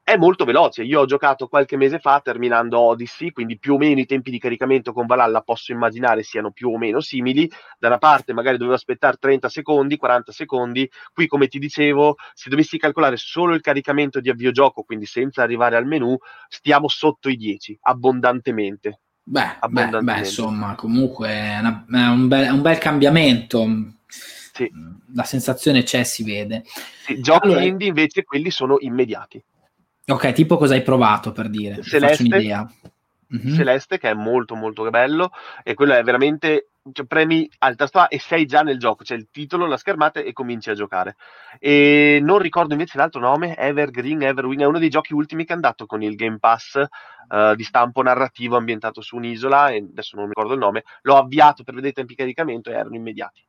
B: è molto veloce. Io ho giocato qualche mese fa terminando Odyssey, quindi più o meno i tempi di caricamento con Valhalla posso immaginare siano più o meno simili. Da una parte magari dovevo aspettare 30 secondi, 40 secondi. Qui, come ti dicevo, se dovessi calcolare solo il caricamento di avvio gioco, quindi senza arrivare al menu, stiamo sotto i 10, abbondantemente.
A: Beh, abbondantemente. Beh, beh insomma, comunque è, una, è, un bel, è, un bel, cambiamento. Sì. La sensazione c'è, si vede.
B: Sì, giochi allora, indie invece quelli sono immediati.
A: Ok, tipo cosa hai provato per dire?
B: Celeste, mm-hmm. Celeste che è molto molto bello e quello è veramente cioè, premi al tasto A e sei già nel gioco, c'è il titolo, la schermata e cominci a giocare. E non ricordo invece l'altro nome, Evergreen, Everwing, è uno dei giochi ultimi che è andato con il Game Pass uh, di stampo narrativo ambientato su un'isola, e adesso non ricordo il nome, l'ho avviato per vedere i tempi di caricamento e erano immediati.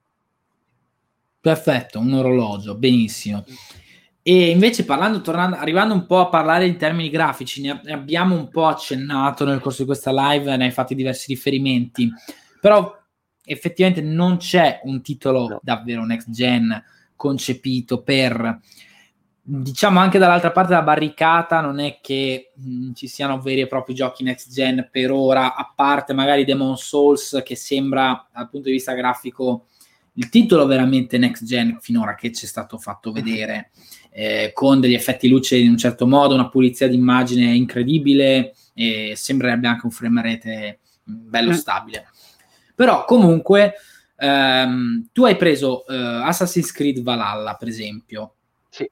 A: Perfetto, un orologio, benissimo. Mm. E invece parlando, tornando, arrivando un po' a parlare in termini grafici, ne abbiamo un po' accennato nel corso di questa live, ne hai fatti diversi riferimenti, però effettivamente non c'è un titolo no. davvero next gen concepito per diciamo anche dall'altra parte della barricata non è che mh, mm, ci siano veri e propri giochi next gen per ora, a parte magari Demon Souls che sembra dal punto di vista grafico il titolo veramente next gen finora che ci è stato fatto vedere eh, con degli effetti luce in un certo modo, una pulizia d'immagine incredibile e sembrerebbe anche un frame rate bello mm. stabile. Però comunque ehm, tu hai preso eh, Assassin's Creed Valhalla, per esempio.
B: Sì.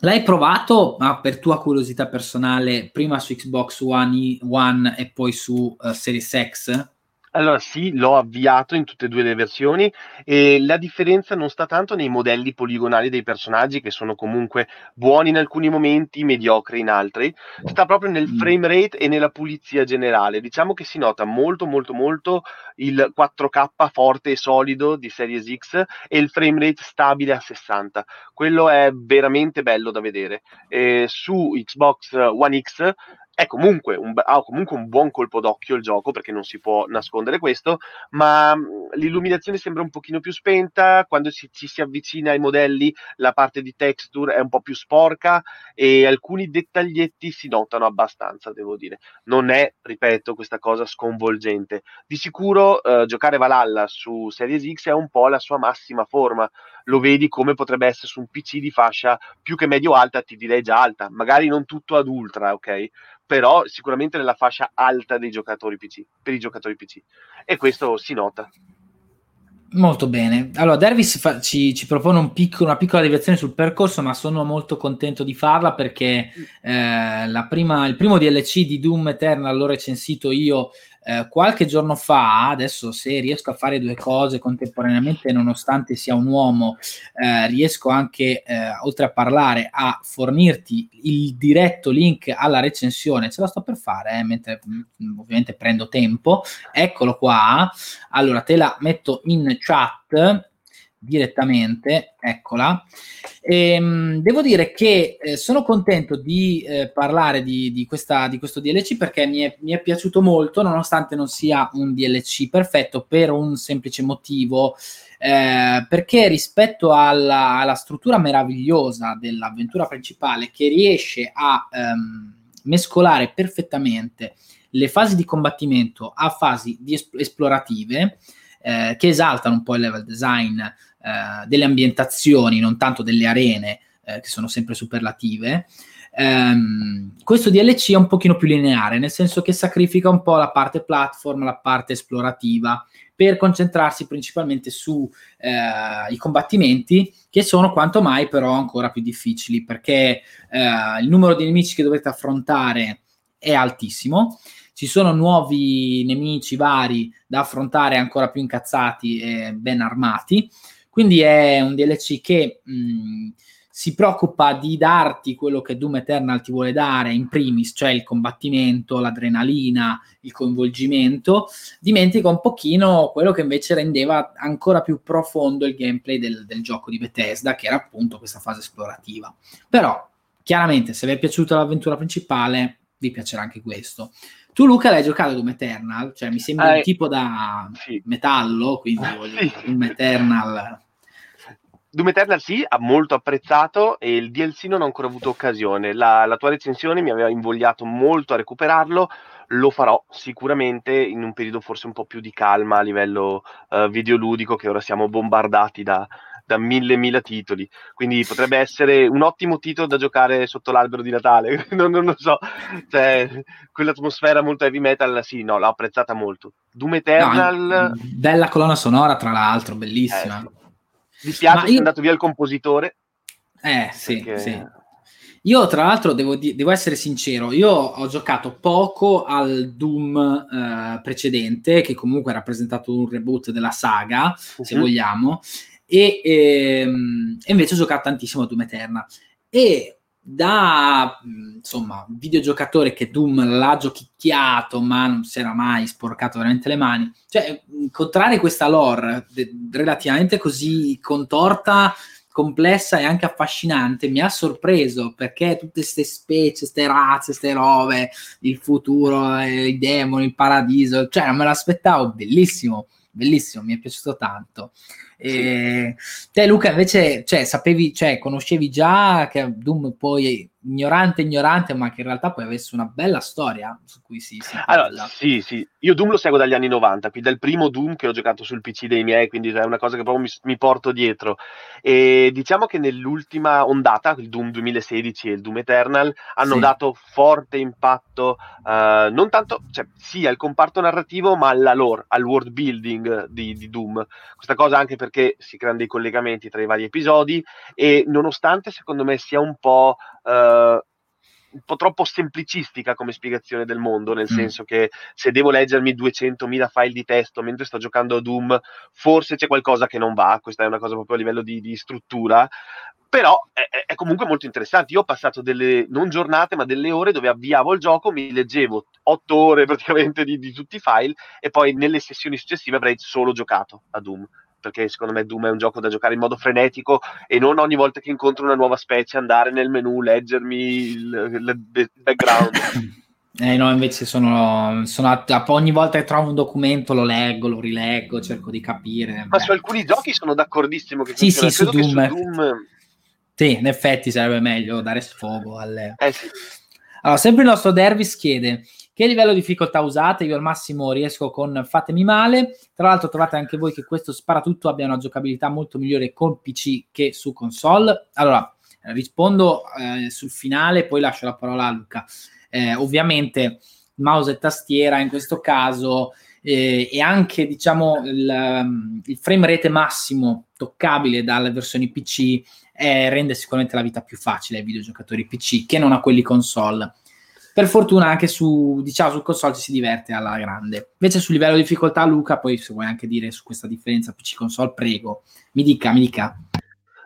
A: L'hai provato, ma per tua curiosità personale, prima su Xbox One, One e poi su uh, Series X?
B: Allora sì, l'ho avviato in tutte e due le versioni e la differenza non sta tanto nei modelli poligonali dei personaggi che sono comunque buoni in alcuni momenti, mediocri in altri, sta proprio nel mm. frame rate e nella pulizia generale. Diciamo che si nota molto molto molto il 4K forte e solido di Series X e il frame rate stabile a 60. Quello è veramente bello da vedere. E su Xbox One X è comunque un, ha comunque un buon colpo d'occhio il gioco perché non si può nascondere questo, ma l'illuminazione sembra un pochino più spenta, quando si, ci si avvicina ai modelli la parte di texture è un po' più sporca e alcuni dettaglietti si notano abbastanza, devo dire. Non è, ripeto, questa cosa sconvolgente. Di sicuro eh, giocare Valhalla su Series X è un po' la sua massima forma, lo vedi come potrebbe essere su un PC di fascia più che medio-alta, ti direi già alta, magari non tutto ad ultra, ok? Però sicuramente nella fascia alta dei giocatori PC, per i giocatori PC. E questo si nota.
A: Molto bene. Allora, Dervis fa, ci, ci, propone un piccolo, una piccola deviazione sul percorso, ma sono molto contento di farla perché eh, prima, il primo DLC di Doom Eternal l'ho recensito io eh, qualche giorno fa, adesso se riesco a fare due cose contemporaneamente, nonostante sia un uomo, eh, riesco anche, eh, oltre a parlare, a fornirti il diretto link alla recensione. Ce la sto per fare, eh, mentre mm, ovviamente prendo tempo. Eccolo qua. Allora, te la metto in chat direttamente, eccola. E, ehm, devo dire che eh, sono contento di eh, parlare di, di, questa, di, questo DLC perché mi è, mi è, piaciuto molto, nonostante non sia un DLC perfetto, per un semplice motivo. Eh, perché rispetto alla, alla, struttura meravigliosa dell'avventura principale che riesce a ehm, mescolare perfettamente le fasi di combattimento a fasi es- esplorative, eh, che esaltano un po' il level design eh, delle ambientazioni, non tanto delle arene, eh, che sono sempre superlative. Um, questo DLC è un pochino più lineare, nel senso che sacrifica un po' la parte platform, la parte esplorativa, per concentrarsi principalmente sui eh, combattimenti, che sono quanto mai però ancora più difficili, perché eh, il numero di nemici che dovete affrontare è altissimo ci sono nuovi nemici vari da affrontare ancora più incazzati e ben armati. Quindi è un DLC che mh, si preoccupa di darti quello che Doom Eternal ti vuole dare in primis, cioè il combattimento, l'adrenalina, il coinvolgimento, dimentica un pochino quello che invece rendeva ancora più profondo il gameplay del, del gioco di Bethesda, che era appunto questa fase esplorativa. Però, chiaramente, se vi è piaciuta l'avventura principale, vi piacerà anche questo. Tu, Luca, l'hai giocato Doom Eternal? Cioè, mi sembra eh, un tipo da sì. metallo, quindi sì. Doom Eternal.
B: Doom Eternal sì, ha molto apprezzato e il DLC non ho ancora avuto occasione. La, la tua recensione mi aveva invogliato molto a recuperarlo, lo farò sicuramente in un periodo forse un po' più di calma a livello uh, videoludico, che ora siamo bombardati da, da mille mila titoli. Quindi potrebbe essere un ottimo titolo da giocare sotto l'albero di Natale. non, non, lo so, cioè, quell'atmosfera molto heavy metal, sì, no, l'ho apprezzata molto. Doom Eternal. No,
A: bella colonna sonora, tra l'altro, bellissima. Eh,
B: sì. Mi spiace che io... è andato via il compositore.
A: Eh, sì, perché... sì. Io, tra l'altro, devo, di- devo, essere sincero, io ho giocato poco al Doom eh, precedente, che comunque ha rappresentato un reboot della saga, uh-huh. se mhm. vogliamo, e, ehm, e invece ho giocato tantissimo a Doom Eterna. E da insomma videogiocatore che Doom l'ha giochicchiato ma non si era mai sporcato veramente le mani cioè incontrare questa lore de- relativamente così contorta complessa e anche affascinante mi ha sorpreso perché tutte queste specie, queste razze, queste robe, il futuro, eh, i demoni, il paradiso, cioè non me l'aspettavo, bellissimo, bellissimo, mi è piaciuto tanto. E te Luca invece, cioè, sapevi, cioè, conoscevi già che Doom poi ignorante ignorante, ma che in realtà poi avesse una bella storia su cui si, si
B: allora, sì, sì, io Doom lo seguo dagli anni 90, quindi dal primo Doom che ho giocato sul PC dei miei, quindi è una cosa che proprio mi, mi porto dietro. E diciamo che nell'ultima ondata, il Doom 2016 e il Doom Eternal, hanno sì. dato forte impatto, uh, non tanto, cioè, sì, al comparto narrativo, ma alla lore, al world building di, di Doom. Questa cosa anche perché si creano dei collegamenti tra i vari episodi e nonostante secondo me sia un po' Uh, un po' troppo semplicistica come spiegazione del mondo, nel mm. senso che se devo leggermi 200.000 file di testo mentre sto giocando a Doom, forse c'è qualcosa che non va, questa è una cosa proprio a livello di, di struttura, però è, è, comunque molto interessante. Io ho passato delle, non giornate, ma delle ore dove avviavo il gioco, mi leggevo otto ore praticamente di, di tutti i file e poi nelle sessioni successive avrei solo giocato a Doom perché secondo me Doom è un gioco da giocare in modo frenetico e non ogni volta che incontro una nuova specie andare nel menu, leggermi il, il background.
A: Eh no, invece sono, sono a, a, ogni volta che trovo un documento lo leggo, lo rileggo, cerco di capire.
B: Ma beh. su alcuni giochi sono d'accordissimo che
A: sì, sì, su Doom. su Doom. Sì, in effetti sarebbe meglio dare sfogo alle...
B: Eh sì.
A: Allora, sempre il nostro Dervis chiede che livello di difficoltà usate? Io al massimo riesco con Fatemi male. Tra l'altro trovate anche voi che questo sparatutto abbia una giocabilità molto migliore con PC che su console. Allora, rispondo eh, sul finale, poi lascio la parola a Luca. Eh, ovviamente mouse e tastiera in questo caso eh, e anche diciamo il, il, frame rate massimo toccabile dalle versioni PC eh, rende sicuramente la vita più facile ai videogiocatori PC che non a quelli console per fortuna anche su, diciamo, sul console ci si diverte alla grande. Invece sul livello di difficoltà, Luca, poi se vuoi anche dire su questa differenza PC console, prego, mi dica, mi dica.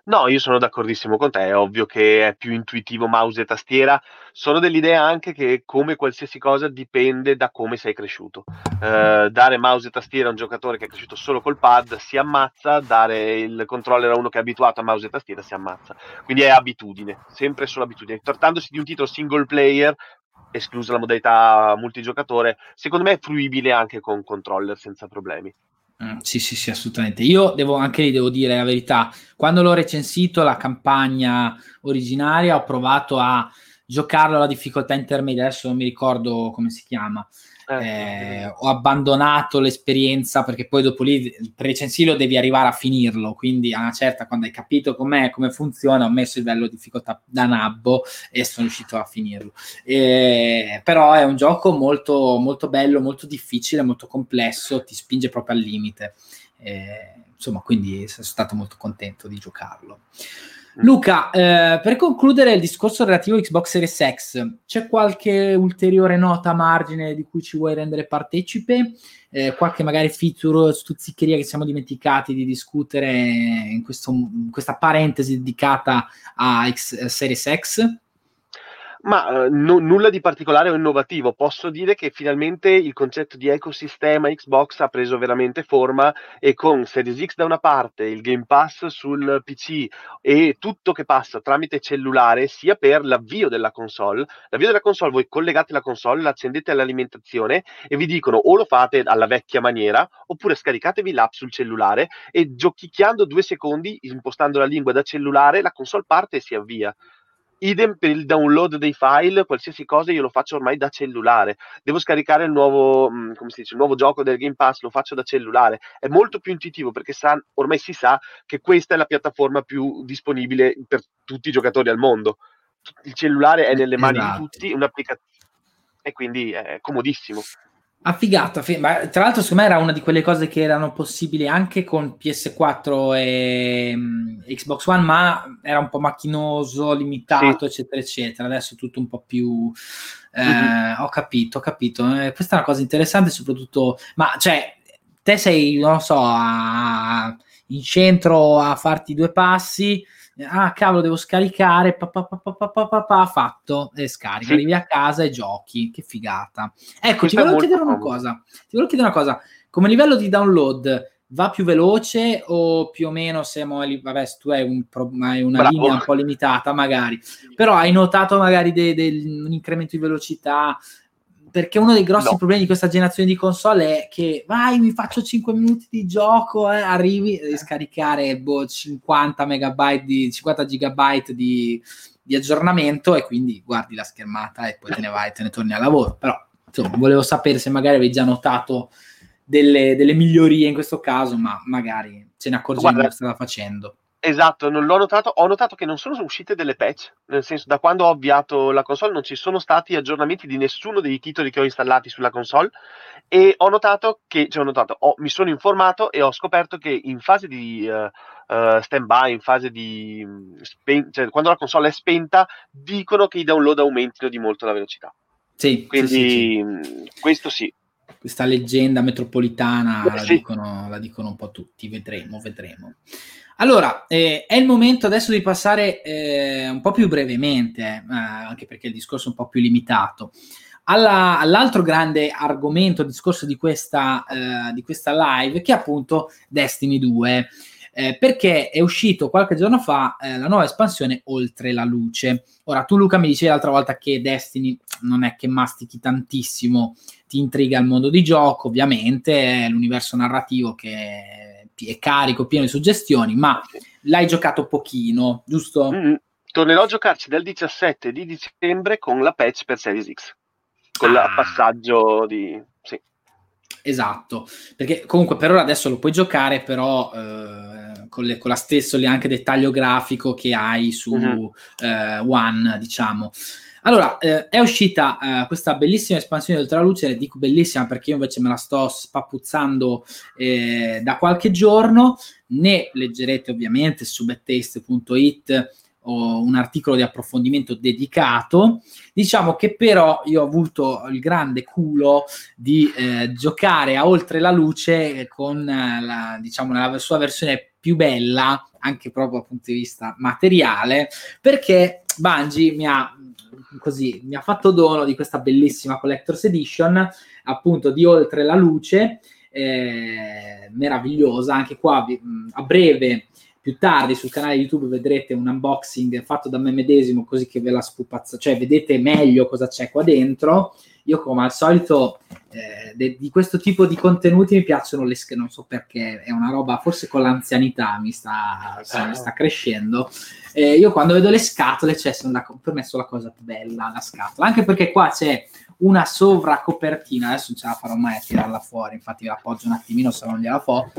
B: No, io sono d'accordissimo con te, è ovvio che è più intuitivo mouse e tastiera. Sono dell'idea anche che come qualsiasi cosa dipende da come sei cresciuto. Eh, dare mouse e tastiera a un giocatore che è cresciuto solo col pad si ammazza, dare il controller a uno che è abituato a mouse e tastiera si ammazza. Quindi è abitudine, sempre solo abitudine. Trattandosi di un titolo single player, esclusa la modalità multigiocatore, secondo me è fruibile anche con controller senza problemi.
A: Mm, sì, sì, sì, assolutamente. Io devo anche devo dire la verità. Quando l'ho recensito la campagna originaria, ho provato a giocarlo alla difficoltà intermedia, adesso non mi ricordo come si chiama. Eh, eh, ho abbandonato l'esperienza perché poi dopo lì per recensirlo devi arrivare a finirlo quindi a una certa quando hai capito com'è come funziona ho messo il livello di difficoltà da nabbo e sono riuscito a finirlo. Eh, però è un gioco molto molto bello molto difficile molto complesso ti spinge proprio al limite. Eh, insomma quindi sono stato molto contento di giocarlo. Luca, eh, per concludere il discorso relativo a Xbox Series X, c'è qualche ulteriore nota a margine di cui ci vuoi rendere partecipe? Eh, qualche magari feature, stuzzicheria che siamo dimenticati di discutere in, questo, in questa parentesi dedicata a X, Series X?
B: Ma eh, nulla di particolare o innovativo. Posso dire che finalmente il concetto di ecosistema Xbox ha preso veramente forma e con Series X da una parte, il Game Pass sul PC e tutto che passa tramite cellulare, sia per l'avvio della console. L'avvio della console, voi collegate la console, l'accendete all'alimentazione e vi dicono o lo fate alla vecchia maniera oppure scaricatevi l'app sul cellulare e giochicchiando due secondi, impostando la lingua da cellulare, la console parte e si avvia. Idem per il download dei file, qualsiasi cosa io lo faccio ormai da cellulare. Devo scaricare il nuovo, mm, come si dice, il nuovo gioco del Game Pass, lo faccio da cellulare. È molto più intuitivo perché sa, ormai si sa che questa è la piattaforma più disponibile per tutti i giocatori al mondo. Il cellulare è nelle mani esatto. di tutti, un'applicazione e quindi è comodissimo.
A: Affigato, aff- ma tra l'altro secondo me era una di quelle cose che erano possibili anche con PS4 e um, Xbox One, ma era un po' macchinoso, limitato, sì. eccetera, eccetera. Adesso è tutto un po' più... Eh, mm-hmm. Ho capito, ho capito. Eh, questa è una cosa interessante, soprattutto... Ma cioè, te sei, non so, a, in centro a farti due passi ah cavolo devo scaricare pa, pa, pa, fatto. E scarica sì. arrivi a casa e giochi. Che figata. Ecco ti volevo chiedere una cosa. Ti volevo chiedere una cosa. Come livello di download va più veloce o più o meno siamo vabbè tu hai, un, hai una Bravo. linea un po' limitata magari. Però hai notato magari de, de, un incremento di velocità perché uno dei grossi no. problemi di questa generazione di console è che vai, mi faccio 5 minuti di gioco, eh, arrivi a scaricare boh, 50 megabyte di 50 gigabyte di, di, aggiornamento e quindi guardi la schermata e poi te ne vai, e te ne torni al lavoro. Però insomma, volevo sapere se magari avevi già notato delle, delle migliorie in questo caso, ma magari ce ne accorgiamo che stava facendo.
B: Esatto, non l'ho notato. Ho notato che non sono uscite delle patch, nel senso da quando ho avviato la console non ci sono stati aggiornamenti di nessuno dei titoli che ho installati sulla console e ho notato che, cioè ho notato, ho, mi sono informato e ho scoperto che in fase di uh, uh, stand-by, in fase di... Spen- cioè quando la console è spenta, dicono che i download aumentino di molto la velocità.
A: Sì,
B: Quindi
A: sì,
B: sì, questo sì.
A: Questa leggenda metropolitana la, dicono, la dicono un po' tutti, vedremo, vedremo. Allora, eh, è il momento adesso di passare eh, un po' più brevemente, eh, anche perché il discorso è un po' più limitato, alla, all'altro grande argomento, discorso di questa, eh, di questa live, che è appunto Destiny 2. Eh, perché è uscito qualche giorno fa eh, la nuova espansione Oltre la Luce. Ora, tu Luca mi dicevi l'altra volta che Destiny non è che mastichi tantissimo, ti intriga il mondo di gioco, ovviamente, è l'universo narrativo che è carico, pieno di suggestioni, ma l'hai giocato pochino, giusto?
B: Mm-hmm. Tornerò a giocarci dal 17 di dicembre con la patch per Series X, con ah. il passaggio di... Sì.
A: Esatto, perché comunque per ora adesso lo puoi giocare, però eh, con, le, con, la stesso anche dettaglio grafico che hai su mm-hmm. eh, One, diciamo. Allora, eh, è uscita eh, questa bellissima espansione di Ultraluce, dico bellissima perché io invece me la sto spappuzzando eh, da qualche giorno, ne leggerete ovviamente su bettaste.it o un articolo di approfondimento dedicato. Diciamo che però io ho avuto il grande culo di eh, giocare a Oltre la Luce con eh, la, diciamo, la sua versione più bella, anche proprio dal punto di vista materiale, perché Bungie mi ha così mi ha fatto dono di questa bellissima Collector's Edition, appunto di Oltre la Luce, eh, meravigliosa. Anche qua a breve, più tardi sul canale YouTube vedrete un unboxing fatto da me medesimo, così che ve la spupazzo, cioè vedete meglio cosa c'è qua dentro. Io, come al solito, eh, de- di questo tipo di contenuti mi piacciono le schede, non so perché, è una roba, forse con l'anzianità mi sta, mi sta crescendo. Eh, io quando vedo le scatole, cioè, la, per me è la cosa più bella, la scatola, anche perché qua c'è una sovracopertina, adesso non ce la farò mai a tirarla fuori, infatti vi appoggio un attimino se non gliela fo,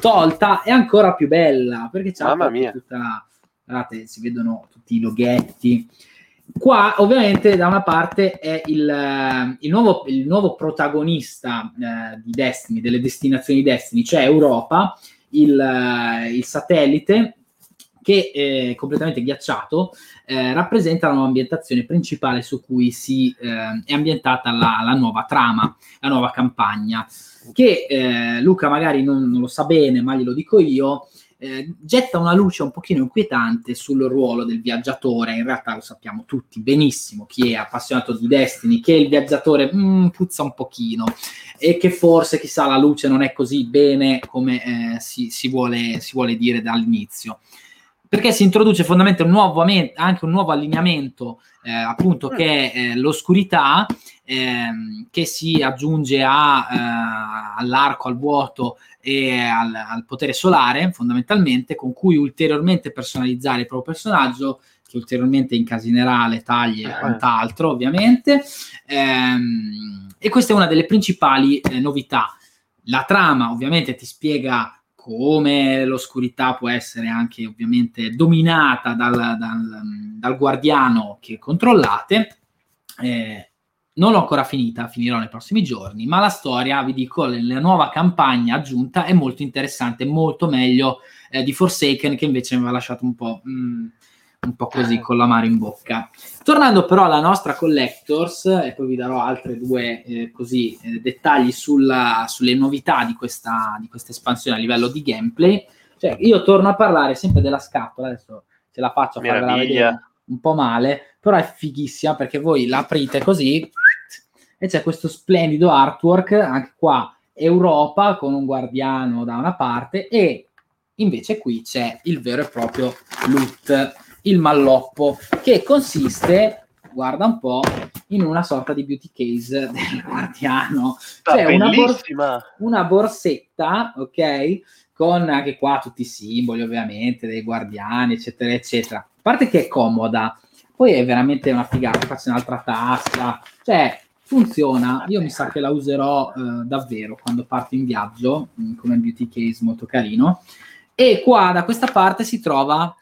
A: tolta, è ancora più bella, perché c'è
B: Mamma mia.
A: tutta la, guardate, si vedono tutti i loghetti, Qua ovviamente da una parte è il, il, nuovo, il nuovo, protagonista eh, di Destiny, delle destinazioni Destiny, cioè Europa, il, eh, il satellite che è eh, completamente ghiacciato eh, rappresenta la nuova ambientazione principale su cui si, eh, è ambientata la, la, nuova trama, la nuova campagna, che eh, Luca magari non, non, lo sa bene, ma glielo dico io, eh, getta una luce un pochino inquietante sul ruolo del viaggiatore. In realtà lo sappiamo tutti benissimo chi è appassionato di Destiny, che il viaggiatore mm, puzza un pochino e che forse chissà la luce non è così bene come si, si, vuole, si vuole dire dall'inizio perché si introduce fondamentalmente un nuovo, anche un nuovo allineamento, eh, appunto, mm. che è eh, l'oscurità, ehm, che si aggiunge a, eh, all'arco, al vuoto e al, al, potere solare, fondamentalmente, con cui ulteriormente personalizzare il proprio personaggio, che ulteriormente incasinerà le taglie e eh. quant'altro, ovviamente. Ehm, e questa è una delle principali eh, novità. La trama, ovviamente, ti spiega come l'oscurità può essere anche ovviamente dominata dal, dal, dal guardiano che controllate. Eh, non l'ho ancora finita, finirò nei prossimi giorni, ma la storia, vi dico, la nuova campagna aggiunta è molto interessante, molto meglio eh, di Forsaken che invece mi aveva lasciato un po'... Mm, un po' così con l'amaro in bocca. Tornando però alla nostra Collectors, e poi vi darò altri due eh, così, eh, dettagli sulla, sulle novità di questa, di questa, espansione a livello di gameplay, cioè io torno a parlare sempre della scatola, adesso ce la faccio a farvela vedere un po' male, però è fighissima perché voi la aprite così e c'è questo splendido artwork, anche qua Europa con un guardiano da una parte e invece qui c'è il vero e proprio loot il malloppo, che consiste, guarda un po', in una sorta di beauty case del guardiano.
B: Cioè una, bor-
A: una borsetta, ok? Con anche qua tutti i simboli, ovviamente, dei guardiani, eccetera, eccetera. A parte che è comoda, poi è veramente una figata, faccio un'altra tassa, cioè funziona, io mi sa che la userò eh, davvero quando parto in viaggio, mm, come beauty case molto carino. E qua da questa parte si trova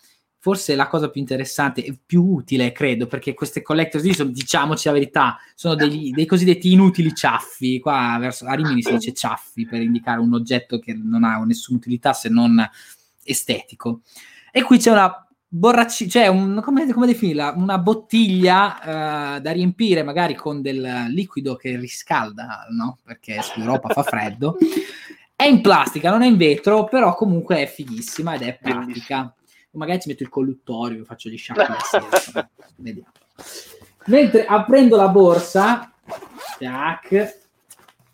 A: forse la cosa più interessante e più utile, credo, perché queste collector's edition, diciamoci la verità, sono degli, dei cosiddetti inutili ciaffi. Qua verso, a Rimini si dice ciaffi per indicare un oggetto che non ha nessuna utilità se non estetico. E qui c'è una borraccia, cioè un, come, come definirla? Una bottiglia uh, da riempire magari con del liquido che riscalda, no? Perché su Europa fa freddo. È in plastica, non è in vetro, però comunque è fighissima ed è pratica magari ci metto il colluttorio, faccio gli sciacqui. Vediamo. Mentre aprendo la borsa, tac,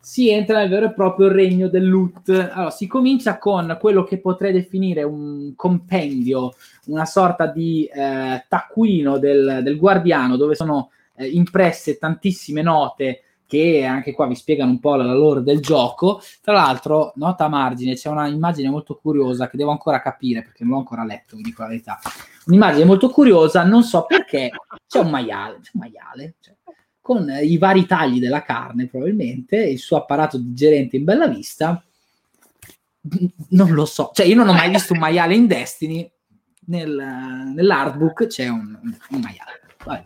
A: si entra nel vero e proprio regno del loot. Allora, si comincia con quello che potrei definire un compendio, una sorta di eh, taccuino del, del, guardiano, dove sono eh, impresse tantissime note che anche qua vi spiegano un po' la, lore del gioco. Tra l'altro, nota a margine, c'è una immagine molto curiosa che devo ancora capire perché non l'ho ancora letto, vi dico la verità. Un'immagine molto curiosa, non so perché, c'è un maiale, c'è un maiale cioè, con i vari tagli della carne probabilmente, il suo apparato digerente in bella vista. Non lo so, cioè io non ho mai visto un maiale in Destiny, Nel, nell'artbook c'è un, un maiale. Vabbè.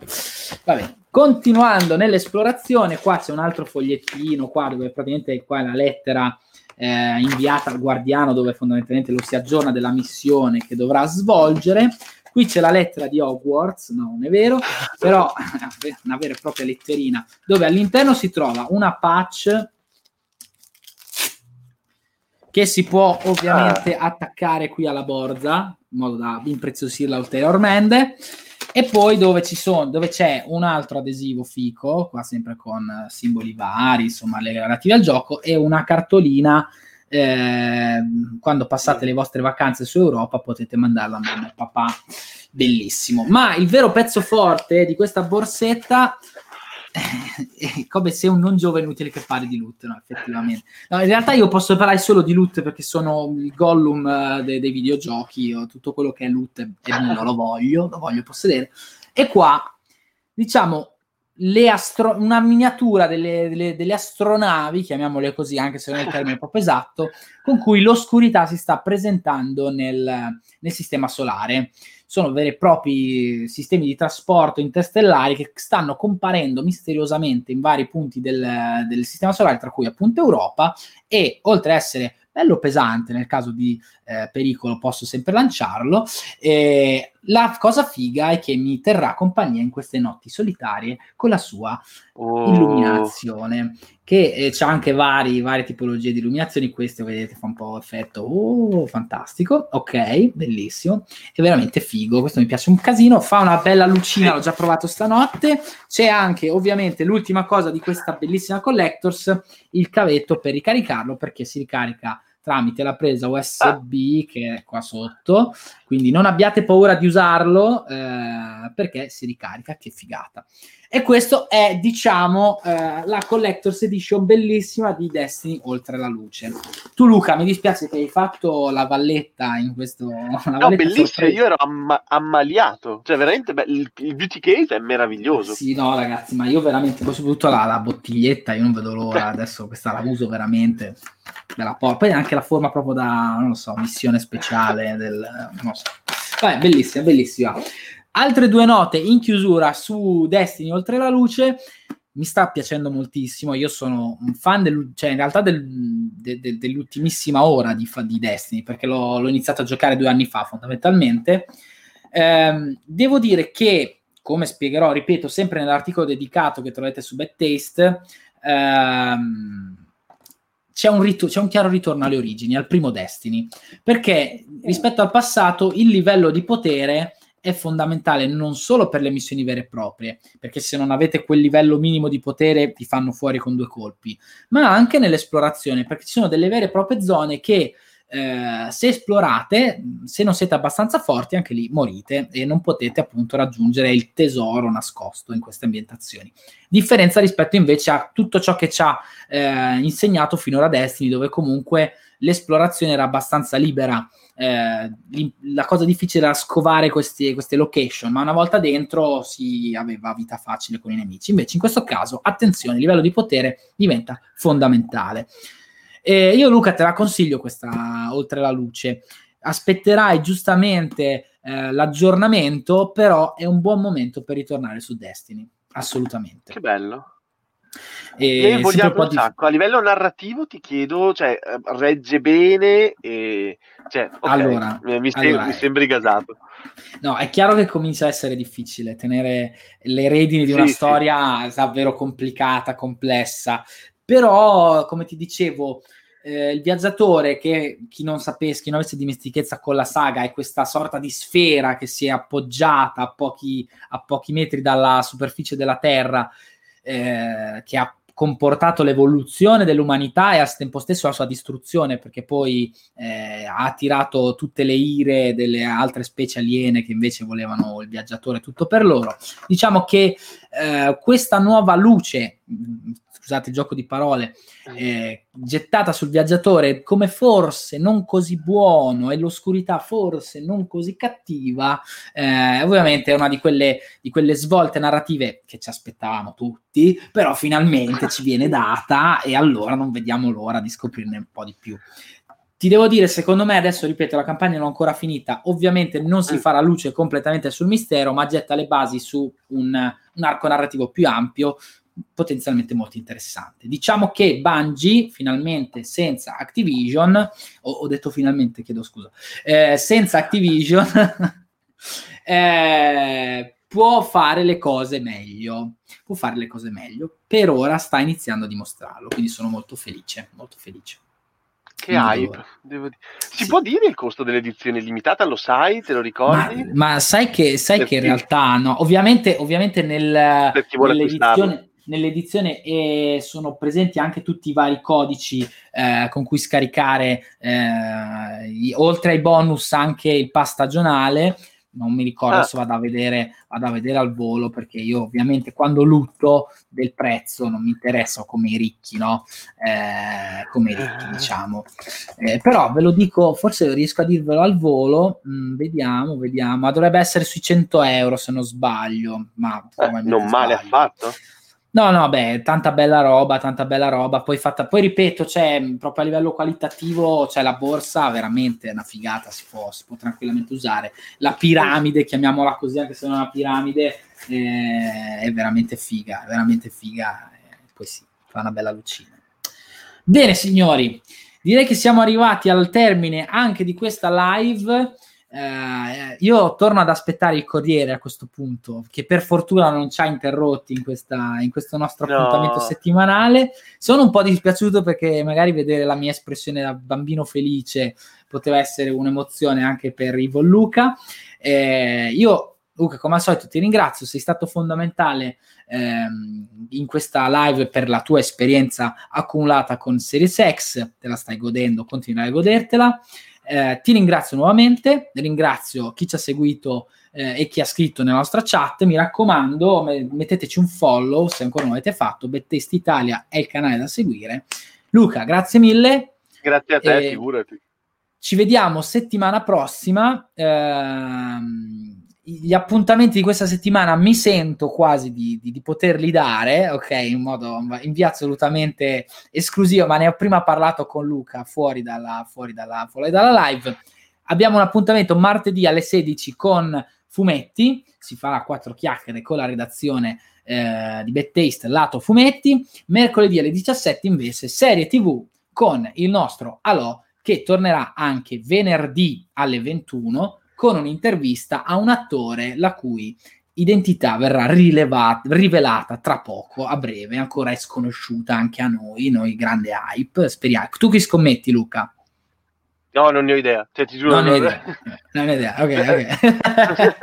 A: Vabbè. Continuando nell'esplorazione, qua c'è un altro fogliettino, qua dove praticamente qua è la lettera eh, inviata al guardiano dove fondamentalmente lo si aggiorna della missione che dovrà svolgere. Qui c'è la lettera di Hogwarts, no, non è vero, però una vera e propria letterina, dove all'interno si trova una patch che si può ovviamente ah. attaccare qui alla borza, in modo da impreziosirla ulteriormente. E poi dove, sono, dove c'è un altro adesivo fico, qua sempre con simboli vari, insomma, relativi al gioco, e una cartolina. Eh, quando passate le vostre vacanze su Europa potete mandarla a mamma e papà. Bellissimo. Ma il vero pezzo forte di questa borsetta è come se un non giovane inutile che parli di loot, no, effettivamente. No, in realtà io posso parlare solo di loot perché sono il Gollum uh, dei, dei, videogiochi, io, tutto quello che è loot è mio, lo voglio, lo voglio possedere. E qua, diciamo, astro- una miniatura delle, delle, delle, astronavi, chiamiamole così, anche se non è il termine proprio esatto, con cui l'oscurità si sta presentando nel, nel sistema solare sono veri e propri sistemi di trasporto interstellari che stanno comparendo misteriosamente in vari punti del, del sistema solare, tra cui appunto Europa, e oltre a essere bello pesante nel caso di eh, pericolo posso sempre lanciarlo eh, la cosa figa è che mi terrà compagnia in queste notti solitarie con la sua oh. illuminazione che eh, c'ha anche vari, varie tipologie di illuminazioni. Queste vedete fa un po' effetto oh fantastico. Ok bellissimo. È veramente figo questo mi piace un casino. Fa una bella lucina l'ho già provato stanotte. C'è anche ovviamente l'ultima cosa di questa bellissima collectors il cavetto per ricaricarlo perché si ricarica tramite la presa USB ah. che è qua sotto, quindi non abbiate paura di usarlo eh, perché si ricarica, che figata. E questo è, diciamo, eh, la Collector's Edition bellissima di Destiny Oltre la Luce. Tu Luca, mi dispiace che hai fatto la valletta in questo...
B: no, bellissima, io ero amma- ammaliato, cioè veramente be- il, il, beauty case è meraviglioso.
A: Sì, no ragazzi, ma io veramente, poi soprattutto la, la bottiglietta, io non vedo l'ora, adesso questa la uso veramente bella por- poi anche la forma proprio da, non lo so, missione speciale del... non so. Vabbè, bellissima, bellissima. Altre due note in chiusura su Destiny oltre la luce. Mi sta piacendo moltissimo. Io sono un fan del, cioè in realtà del, de, de, dell'ultimissima ora di, di Destiny, perché l'ho, l'ho, iniziato a giocare due anni fa fondamentalmente. Eh, devo dire che, come spiegherò, ripeto, sempre nell'articolo dedicato che trovate su Bad Taste, ehm, c'è un, rit- c'è un, chiaro ritorno alle origini, al primo Destiny, perché rispetto al passato il livello di potere è fondamentale non solo per le missioni vere e proprie, perché se non avete quel livello minimo di potere vi fanno fuori con due colpi, ma anche nell'esplorazione, perché ci sono delle vere e proprie zone che eh, se esplorate, se non siete abbastanza forti, anche lì morite e non potete appunto raggiungere il tesoro nascosto in queste ambientazioni. Differenza rispetto invece a tutto ciò che ci ha eh, insegnato finora Destiny, dove comunque l'esplorazione era abbastanza libera eh, la cosa difficile era scovare questi, queste location, ma una volta dentro si aveva vita facile con i nemici. Invece in questo caso, attenzione, il livello di potere diventa fondamentale. Eh, io Luca te la consiglio questa Oltre la luce. aspetterai giustamente eh, l'aggiornamento, però è un buon momento per ritornare su Destiny, assolutamente.
B: Che bello. E, vogliamo un sacco. A livello narrativo ti chiedo, cioè, eh, regge bene e... Cioè, okay, allora, mi, sem- allora, mi sembri gasato.
A: No, è chiaro che comincia a essere difficile tenere le redini di una sì, storia sì. davvero complicata, complessa, però, come ti dicevo, eh, il viaggiatore che chi non sapesse, chi non avesse dimestichezza con la saga è questa sorta di sfera che si è appoggiata a pochi, a pochi metri dalla superficie della Terra, eh, che ha comportato l'evoluzione dell'umanità e al tempo stesso la sua distruzione, perché poi eh, ha attirato tutte le ire delle altre specie aliene che invece volevano il viaggiatore tutto per loro. Diciamo che eh, questa nuova luce, scusate il gioco di parole, eh, gettata sul viaggiatore come forse non così buono e l'oscurità forse non così cattiva, eh, ovviamente è una di quelle, di quelle svolte narrative che ci aspettavamo tutti, però finalmente ci viene data e allora non vediamo l'ora di scoprirne un po' di più. Ti devo dire, secondo me, adesso ripeto, la campagna non è ancora finita. Ovviamente non si farà luce completamente sul mistero, ma getta le basi su un, un arco narrativo più ampio potenzialmente molto interessante. Diciamo che Bungie finalmente senza Activision, ho, ho detto finalmente, chiedo scusa, eh, senza Activision eh, può fare le cose meglio, può fare le cose meglio. Per ora sta iniziando a dimostrarlo, quindi sono molto felice, molto felice.
B: Che hype, devo dire. Si sì. può dire il costo dell'edizione limitata? Lo sai? Te lo ricordi?
A: Ma, ma sai, che, sai che, in realtà no. Ovviamente, ovviamente nel, nell'edizione, nell'edizione e sono presenti anche tutti i vari codici eh, con cui scaricare, eh, oltre ai bonus, anche il pass stagionale. Non mi ricordo, ah. adesso vado a, vedere, vado a vedere al volo perché io ovviamente quando lutto del prezzo non mi interessa come i ricchi, no? Eh, come i ricchi, diciamo. Eh, però ve lo dico, forse riesco a dirvelo al volo. Mm, vediamo, vediamo. Ma dovrebbe essere sui 100 euro se non sbaglio. Ma
B: eh, non male
A: sbaglio.
B: affatto.
A: No, no, beh, tanta bella roba, tanta bella roba. Poi, fatta, poi ripeto, c'è proprio a livello qualitativo, c'è la borsa veramente una figata, si può, si può tranquillamente usare. La piramide, chiamiamola così, anche se non è una piramide, eh, è veramente figa, è veramente figa. Eh, poi sì, fa una bella lucina. Bene, signori, direi che siamo arrivati al termine anche di questa live. Uh, io torno ad aspettare il Corriere a questo punto, che per fortuna non ci ha interrotti in, questa, in questo nostro no. appuntamento settimanale. Sono un po' dispiaciuto perché magari vedere la mia espressione da bambino felice poteva essere un'emozione anche per Ivo Luca. Eh, io, Luca, come al solito, ti ringrazio, sei stato fondamentale ehm, in questa live per la tua esperienza accumulata con Series X, te la stai godendo, continuerai a godertela. Eh, ti ringrazio nuovamente, ringrazio chi ci ha seguito eh, e chi ha scritto nella nostra chat. Mi raccomando, me- metteteci un follow se ancora non l'avete fatto. Bettest Italia è il canale da seguire. Luca, grazie mille.
B: Grazie a te, figurati.
A: Ci vediamo settimana prossima. Ehm, gli appuntamenti di questa settimana mi sento quasi di, di, di, poterli dare, ok, in modo in via assolutamente esclusiva, ma ne ho prima parlato con Luca fuori dalla, fuori dalla, fuori dalla live. Abbiamo un appuntamento martedì alle 16 con Fumetti, si farà quattro chiacchiere con la redazione eh, di Bad Taste lato Fumetti. Mercoledì alle 17 invece serie TV con il nostro Alò che tornerà anche venerdì alle 21 con un'intervista a un attore la cui identità verrà rilevata, rivelata tra poco, a breve, ancora è sconosciuta anche a noi, noi grande hype, speriamo. Tu chi scommetti Luca?
B: No, non ne ho idea, cioè, ti giuro.
A: Non ne ho idea, non ho idea, ok, ok.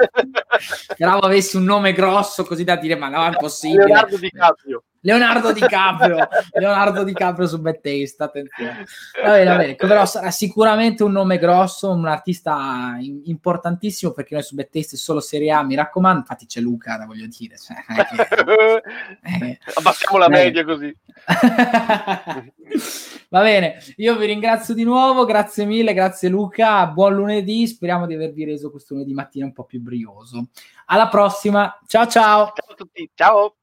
A: Speravo avessi un nome grosso così da dire, ma no, è impossibile.
B: Leonardo DiCaprio.
A: Leonardo DiCaprio, Leonardo DiCaprio su Bad Taste, attenzione. Va bene, va bene, però sarà sicuramente un nome grosso, un artista importantissimo perché noi su Bad Taste è solo Serie A, mi raccomando, infatti c'è Luca, voglio dire. Cioè,
B: eh, Abbassiamo la media così.
A: va bene, io vi ringrazio di nuovo, grazie mille, grazie Luca, buon lunedì, speriamo di avervi reso questo lunedì mattina un po' più brioso. Alla prossima, ciao ciao!
B: Ciao a tutti, ciao!